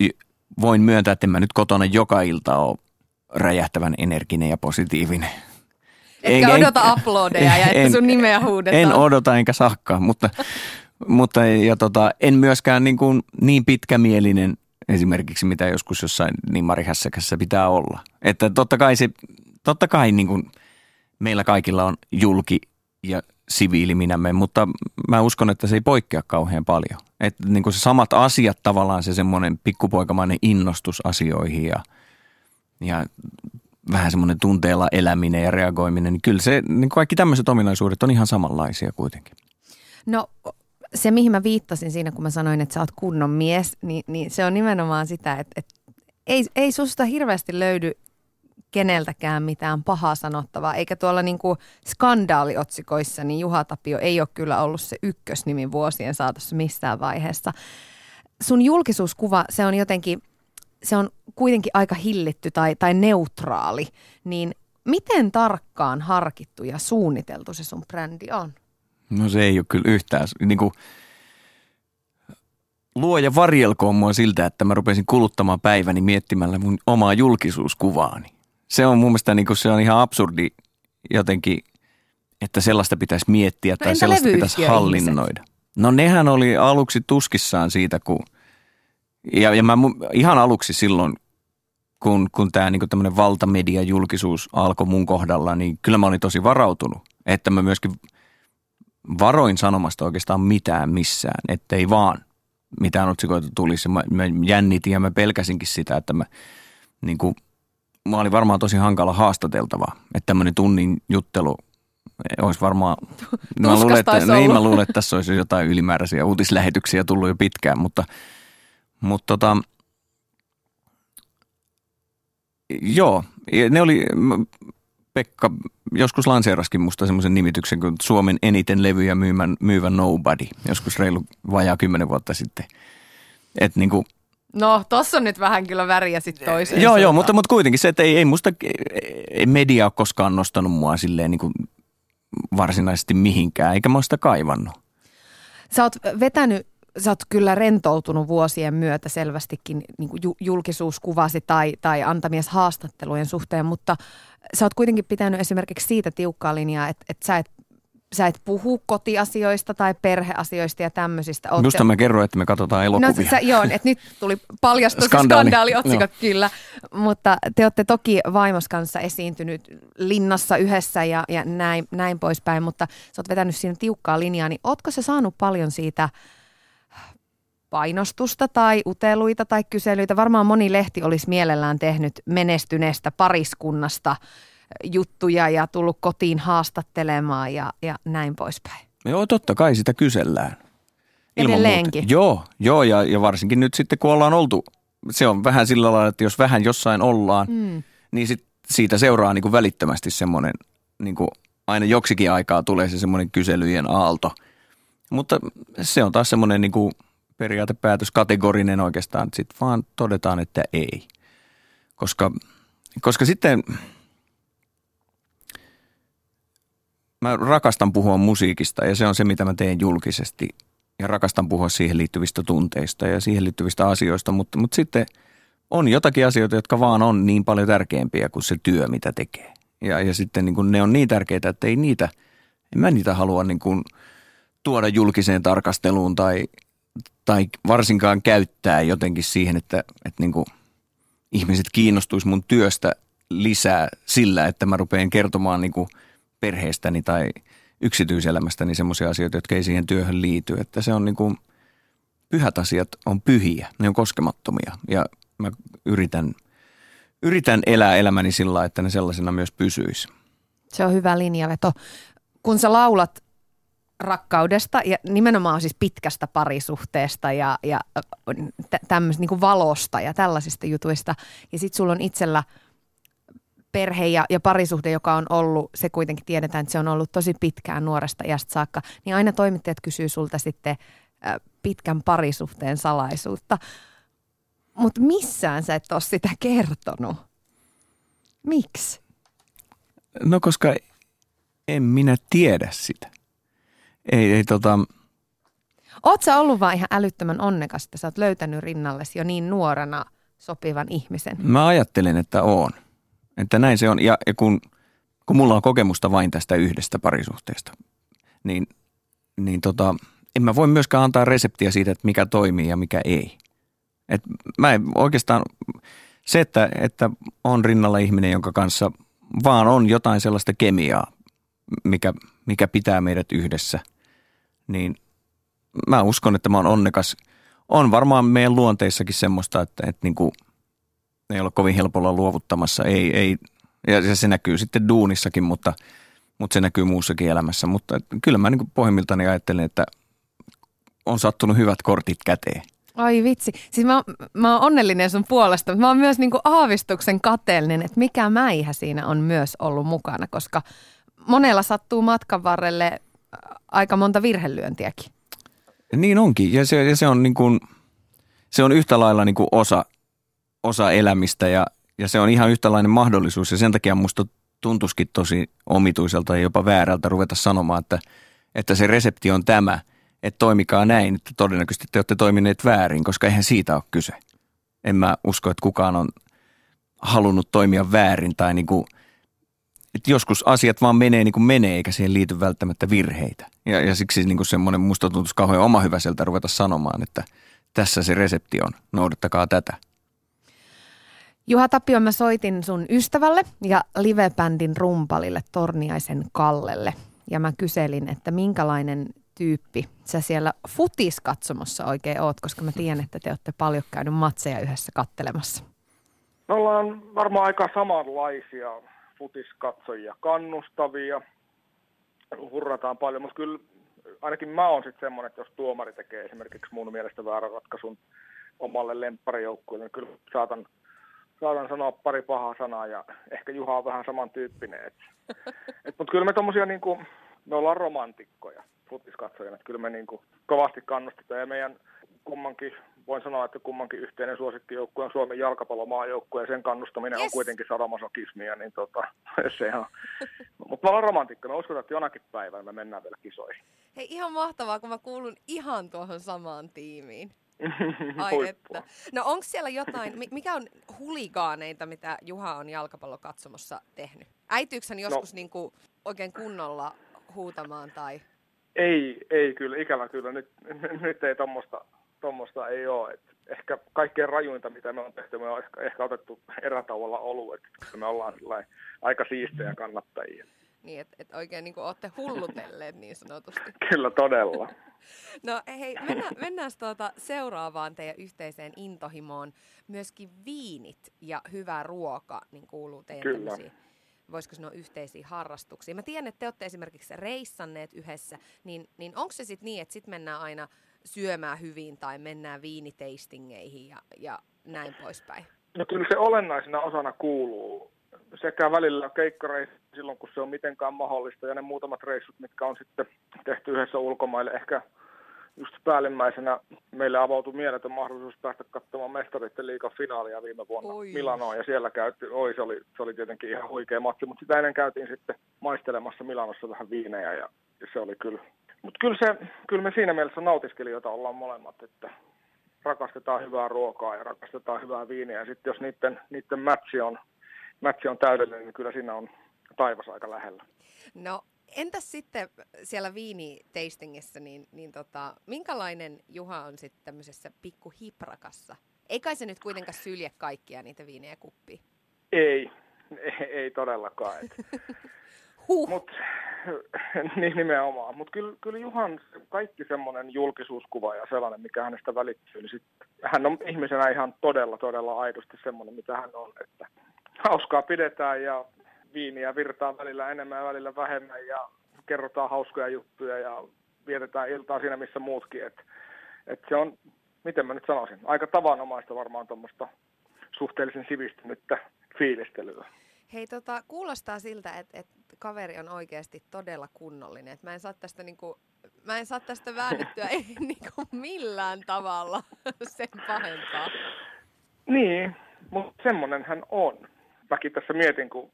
Speaker 3: voin myöntää, että en mä nyt kotona joka ilta ole räjähtävän energinen ja positiivinen.
Speaker 2: Etkä en, odota en, uploadeja ja että sun nimeä huudetaan.
Speaker 3: En odota enkä sakkaa, mutta, mutta ja tota, en myöskään niin, kuin niin pitkämielinen esimerkiksi, mitä joskus jossain niin marihässäkässä pitää olla. Että totta kai, se, totta kai niin kuin meillä kaikilla on julki ja siviili minämme, mutta mä uskon, että se ei poikkea kauhean paljon. Että niin kuin se samat asiat tavallaan, se semmoinen pikkupoikamainen innostus asioihin ja, ja vähän semmoinen tunteella eläminen ja reagoiminen, niin kyllä se, niin kaikki tämmöiset ominaisuudet on ihan samanlaisia kuitenkin.
Speaker 2: No se, mihin mä viittasin siinä, kun mä sanoin, että sä oot kunnon mies, niin, niin se on nimenomaan sitä, että, että ei, ei susta hirveästi löydy keneltäkään mitään pahaa sanottavaa, eikä tuolla niin kuin skandaaliotsikoissa, niin Juha Tapio ei ole kyllä ollut se ykkösnimi vuosien saatossa missään vaiheessa. Sun julkisuuskuva, se on jotenkin, se on kuitenkin aika hillitty tai, tai neutraali, niin miten tarkkaan harkittu ja suunniteltu se sun brändi on?
Speaker 3: No se ei ole kyllä yhtään. Niin kuin, luoja varjelkoon mua siltä, että mä rupesin kuluttamaan päiväni miettimällä mun omaa julkisuuskuvaani. Se on mun mielestä niin kuin, se on ihan absurdi jotenkin, että sellaista pitäisi miettiä no tai sellaista pitäisi hallinnoida. Ihmiset? No nehän oli aluksi tuskissaan siitä, kun ja, ja mä ihan aluksi silloin, kun, kun tämä niinku tämmöinen valtamedia-julkisuus alkoi mun kohdalla, niin kyllä mä olin tosi varautunut, että mä myöskin – varoin sanomasta oikeastaan mitään missään, ettei vaan mitään otsikoita tulisi. Mä, mä jännitin ja mä pelkäsinkin sitä, että mä, niin kuin, mä olin varmaan tosi hankala haastateltava, että tämmöinen tunnin juttelu olisi varmaan, mä luulen, että, niin, mä luulen, että tässä olisi jotain ylimääräisiä uutislähetyksiä tullut jo pitkään, mutta, mutta tota, joo, ne oli, Pekka joskus lanseeraskin musta semmoisen nimityksen kuin Suomen eniten levyjä myymän, myyvä Nobody, joskus reilu vajaa kymmenen vuotta sitten. Et niinku,
Speaker 2: No, tossa on nyt vähän kyllä väriä sitten toiseen
Speaker 3: Joo, joo, mutta, mutta kuitenkin se, että ei, ei musta, ei media ole koskaan nostanut mua silleen niin kuin varsinaisesti mihinkään, eikä mä sitä kaivannut.
Speaker 2: Sä oot vetänyt sä oot kyllä rentoutunut vuosien myötä selvästikin niin kuin julkisuuskuvasi tai, tai antamies haastattelujen suhteen, mutta sä oot kuitenkin pitänyt esimerkiksi siitä tiukkaa linjaa, että, että sä et sä et puhu kotiasioista tai perheasioista ja tämmöisistä.
Speaker 3: Ootte... Justa mä kerroin, että me katsotaan elokuvia.
Speaker 2: No sä, joo, että nyt tuli paljastus Skandaali. skandaaliotsikot kyllä. Mutta te olette toki vaimos kanssa esiintynyt linnassa yhdessä ja, ja näin, näin poispäin, mutta sä oot vetänyt siinä tiukkaa linjaa, niin ootko se saanut paljon siitä – painostusta tai uteluita tai kyselyitä. Varmaan moni lehti olisi mielellään tehnyt menestyneestä pariskunnasta juttuja ja tullut kotiin haastattelemaan ja, ja näin poispäin.
Speaker 3: Joo, totta kai sitä kysellään.
Speaker 2: Ilman Edelleenkin.
Speaker 3: Muuta. Joo, joo ja, ja varsinkin nyt sitten kun ollaan oltu, se on vähän sillä lailla, että jos vähän jossain ollaan, mm. niin sit siitä seuraa niin kuin välittömästi semmoinen, niin kuin aina joksikin aikaa tulee se semmoinen kyselyjen aalto. Mutta se on taas semmoinen niin kuin – periaatepäätös kategorinen oikeastaan, sitten vaan todetaan, että ei. Koska, koska sitten mä rakastan puhua musiikista ja se on se, mitä mä teen julkisesti. Ja rakastan puhua siihen liittyvistä tunteista ja siihen liittyvistä asioista, mutta, mutta sitten on jotakin asioita, jotka vaan on niin paljon tärkeämpiä kuin se työ, mitä tekee. Ja, ja sitten niin kuin ne on niin tärkeitä, että ei niitä, en mä niitä halua niin kuin tuoda julkiseen tarkasteluun tai, tai varsinkaan käyttää jotenkin siihen, että, että niin kuin ihmiset kiinnostuisi mun työstä lisää sillä, että mä rupean kertomaan niin kuin perheestäni tai yksityiselämästäni semmoisia asioita, jotka ei siihen työhön liity. Että se on niin kuin, pyhät asiat on pyhiä, ne on koskemattomia ja mä yritän, yritän elää elämäni sillä että ne sellaisena myös pysyisi.
Speaker 2: Se on hyvä linjaveto. Kun sä laulat rakkaudesta ja nimenomaan siis pitkästä parisuhteesta ja, ja tämmöistä niin valosta ja tällaisista jutuista. Ja sitten sulla on itsellä perhe ja, ja parisuhde, joka on ollut, se kuitenkin tiedetään, että se on ollut tosi pitkään nuoresta iästä saakka, niin aina toimittajat kysyy sulta sitten pitkän parisuhteen salaisuutta. Mutta missään sä et ole sitä kertonut. Miksi?
Speaker 3: No koska en minä tiedä sitä. Ei, ei tota,
Speaker 2: Oot sä ollut vaan ihan älyttömän onnekas, että sä oot löytänyt rinnallesi jo niin nuorena sopivan ihmisen?
Speaker 3: mä ajattelen, että on. Että näin se on. Ja, ja kun, kun mulla on kokemusta vain tästä yhdestä parisuhteesta, niin, niin tota, en mä voi myöskään antaa reseptiä siitä, että mikä toimii ja mikä ei. Et mä en oikeastaan, se, että, että on rinnalla ihminen, jonka kanssa vaan on jotain sellaista kemiaa, mikä, mikä pitää meidät yhdessä, niin mä uskon, että mä oon onnekas. On varmaan meidän luonteissakin semmoista, että, että niin kuin ei ole kovin helpolla luovuttamassa. Ei, ei, ja se näkyy sitten duunissakin, mutta, mutta se näkyy muussakin elämässä. Mutta kyllä mä niin pohjimmiltani ajattelen, että on sattunut hyvät kortit käteen.
Speaker 2: Ai vitsi. Siis mä, mä oon onnellinen sun puolesta, mutta mä oon myös niinku aavistuksen kateellinen, että mikä mäihä siinä on myös ollut mukana, koska monella sattuu matkan varrelle äh, aika monta virhelyöntiäkin.
Speaker 3: Niin onkin, ja se, ja se on niin kuin, se on yhtä lailla niin kuin osa, osa elämistä ja, ja se on ihan yhtälainen mahdollisuus ja sen takia musta tuntuisikin tosi omituiselta ja jopa väärältä ruveta sanomaan, että, että se resepti on tämä, että toimikaa näin, että todennäköisesti te olette toimineet väärin, koska eihän siitä ole kyse. En mä usko, että kukaan on halunnut toimia väärin tai niin kuin, että joskus asiat vaan menee niin kuin menee, eikä siihen liity välttämättä virheitä. Ja, ja siksi niin kuin semmoinen musta tuntuisi kauhean oma hyväseltä ruveta sanomaan, että tässä se resepti on, noudattakaa tätä.
Speaker 2: Juha Tapio, mä soitin sun ystävälle ja livebändin rumpalille Torniaisen Kallelle. Ja mä kyselin, että minkälainen tyyppi sä siellä futiskatsomossa oikein oot, koska mä tiedän, että te olette paljon käynyt matseja yhdessä kattelemassa.
Speaker 5: Me ollaan varmaan aika samanlaisia futiskatsojia, kannustavia, hurrataan paljon, mutta kyllä ainakin mä oon sitten semmoinen, että jos tuomari tekee esimerkiksi mun mielestä väärän ratkaisun omalle lempparijoukkueelle, niin kyllä saatan, saatan sanoa pari pahaa sanaa ja ehkä Juha on vähän samantyyppinen. Et, et, mutta kyllä me tommosia niinku, me ollaan romantikkoja futiskatsojina, että kyllä me niinku kovasti kannustetaan ja meidän kummankin, voin sanoa, että kummankin yhteinen suosikkijoukkue on Suomen jalkapallomaajoukkue ja sen kannustaminen yes. on kuitenkin sadomasokismia, niin tota, se on. Mutta me ollaan romantikkona, uskotaan, että jonakin päivänä me mennään vielä kisoihin.
Speaker 2: Hei, ihan mahtavaa, kun mä kuulun ihan tuohon samaan tiimiin. Ai että. No onko siellä jotain, mi- mikä on huligaaneita, mitä Juha on jalkapallokatsomossa tehnyt? Äityykö hän joskus no. niinku oikein kunnolla huutamaan tai...
Speaker 5: Ei, ei kyllä, ikävä kyllä. Nyt, nyt ei tommosta, tommosta ei ole. Et ehkä kaikkein rajuinta, mitä me on tehty, me on ehkä, ehkä otettu erätauolla ollut. Et me ollaan aika siistejä kannattajia.
Speaker 2: Niin, että et oikein niinku ootte hullutelleet niin sanotusti.
Speaker 5: Kyllä todella.
Speaker 2: No hei, mennään, mennään tuota seuraavaan teidän yhteiseen intohimoon. Myöskin viinit ja hyvä ruoka niin kuuluu teidän
Speaker 5: Kyllä.
Speaker 2: tämmöisiin, voisiko sanoa yhteisiin harrastuksiin. Mä tiedän, että te olette esimerkiksi reissanneet yhdessä, niin, niin onko se sitten niin, että sitten mennään aina syömään hyvin tai mennään viiniteistingeihin ja, ja näin poispäin?
Speaker 5: No kyllä se olennaisena osana kuuluu sekä välillä keikkareissu silloin, kun se on mitenkään mahdollista, ja ne muutamat reissut, mitkä on sitten tehty yhdessä ulkomaille. Ehkä just päällimmäisenä meille avautui mieletön mahdollisuus päästä katsomaan mestaritten liikan finaalia viime vuonna
Speaker 2: Oi.
Speaker 5: Milanoon, ja siellä käytiin, oi se oli, se oli tietenkin ihan huikea matsi, mutta sitä ennen käytiin sitten maistelemassa Milanossa vähän viinejä, ja se oli kyllä. Mutta kyllä, se, kyllä me siinä mielessä nautiskelijoita ollaan molemmat, että rakastetaan hyvää ruokaa ja rakastetaan hyvää viiniä, ja sitten jos niiden, niiden matchi on matchi on täydellinen, niin kyllä siinä on taivas aika lähellä.
Speaker 2: No entäs sitten siellä viiniteistingissä, niin, niin tota, minkälainen Juha on sitten tämmöisessä pikkuhiprakassa? Ei kai se nyt kuitenkaan sylje kaikkia niitä viinejä kuppiin.
Speaker 5: Ei, ei, ei todellakaan.
Speaker 2: Huh.
Speaker 5: Mut, niin nimenomaan. Mutta kyllä, kyllä Juhan kaikki semmoinen julkisuuskuva ja sellainen, mikä hänestä välittyy, niin sit, hän on ihmisenä ihan todella, todella aidosti semmoinen, mitä hän on. Että hauskaa pidetään ja viiniä virtaa välillä enemmän ja välillä vähemmän ja kerrotaan hauskoja juttuja ja vietetään iltaa siinä, missä muutkin. Et, et se on, miten mä nyt sanoisin, aika tavanomaista varmaan tuommoista suhteellisen sivistynyttä fiilistelyä.
Speaker 2: Hei, tota, kuulostaa siltä, että et kaveri on oikeasti todella kunnollinen. Et mä en saa tästä niinku, mä en saa tästä väännettyä ei niinku millään tavalla sen pahempaa.
Speaker 5: Niin, mutta semmoinen hän on. Mäkin tässä mietin, kun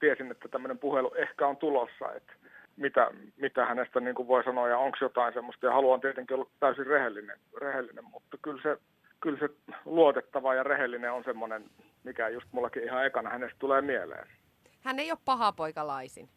Speaker 5: tiesin, että tämmöinen puhelu ehkä on tulossa, että mitä, mitä hänestä niin kuin voi sanoa ja onko jotain semmoista. Ja haluan tietenkin olla täysin rehellinen, rehellinen mutta kyllä se, kyllä se luotettava ja rehellinen on semmoinen, mikä just mullakin ihan ekana hänestä tulee mieleen.
Speaker 2: Hän ei ole paha poikalaisin.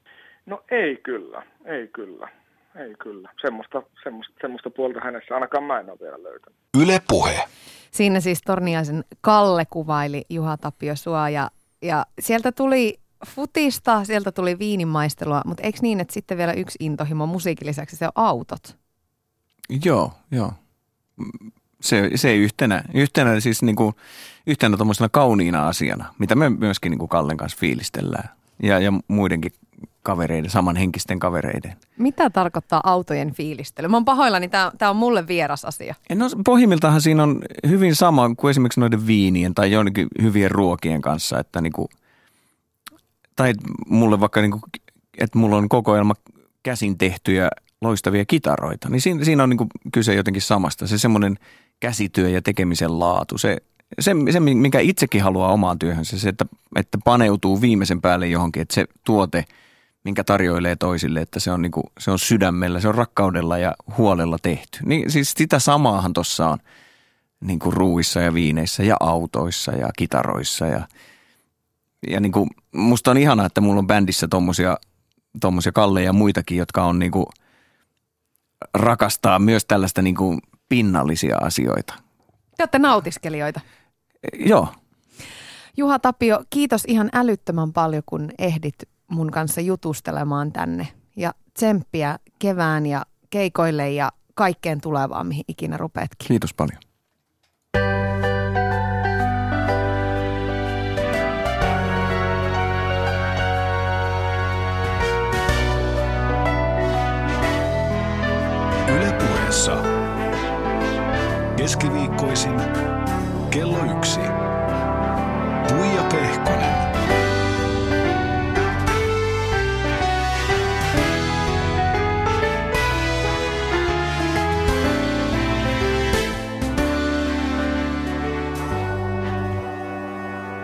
Speaker 5: No ei kyllä, ei kyllä, ei kyllä. Semmoista, semmoista, semmoista puolta hänessä ainakaan mä en ole vielä löytänyt.
Speaker 1: Yle Puhe.
Speaker 2: Siinä siis Torniaisen Kalle kuvaili Juha Tapio sua ja, ja sieltä tuli futista, sieltä tuli viinimaistelua, mutta eikö niin, että sitten vielä yksi intohimo musiikin lisäksi se on autot?
Speaker 3: Joo, joo. Se, se yhtenä, yhtenä siis niin kuin, yhtenä tuommoisena kauniina asiana, mitä me myöskin niin kuin Kallen kanssa fiilistellään ja, ja muidenkin kavereiden, samanhenkisten kavereiden.
Speaker 2: Mitä tarkoittaa autojen fiilistely? Mä oon pahoillani, tämä on mulle vieras asia.
Speaker 3: No pohjimmiltahan siinä on hyvin sama kuin esimerkiksi noiden viinien tai jonnekin hyvien ruokien kanssa, että niin kuin, tai mulle vaikka niin kuin, että mulla on kokoelma käsin tehtyjä loistavia kitaroita, niin siinä, siinä on niin kuin kyse jotenkin samasta. Se semmoinen käsityö ja tekemisen laatu, se, se, se, minkä itsekin haluaa omaan työhönsä, se, että, että paneutuu viimeisen päälle johonkin, että se tuote, minkä tarjoilee toisille, että se on, niin kuin, se on sydämellä, se on rakkaudella ja huolella tehty. Niin siis sitä samaahan tuossa on niin kuin ruuissa ja viineissä ja autoissa ja kitaroissa ja, ja niin kuin, musta on ihanaa, että mulla on bändissä tommosia, tommosia kalleja ja muitakin, jotka on niin kuin, rakastaa myös tällaista niin kuin pinnallisia asioita.
Speaker 2: Te olette nautiskelijoita.
Speaker 3: Joo.
Speaker 2: Juha Tapio, kiitos ihan älyttömän paljon, kun ehdit mun kanssa jutustelemaan tänne. Ja tsemppiä kevään ja keikoille ja kaikkeen tulevaan, mihin ikinä rupeatkin.
Speaker 3: Kiitos paljon.
Speaker 1: Ylepuheessa keskiviikkoisin kello yksi. Tuija Pehko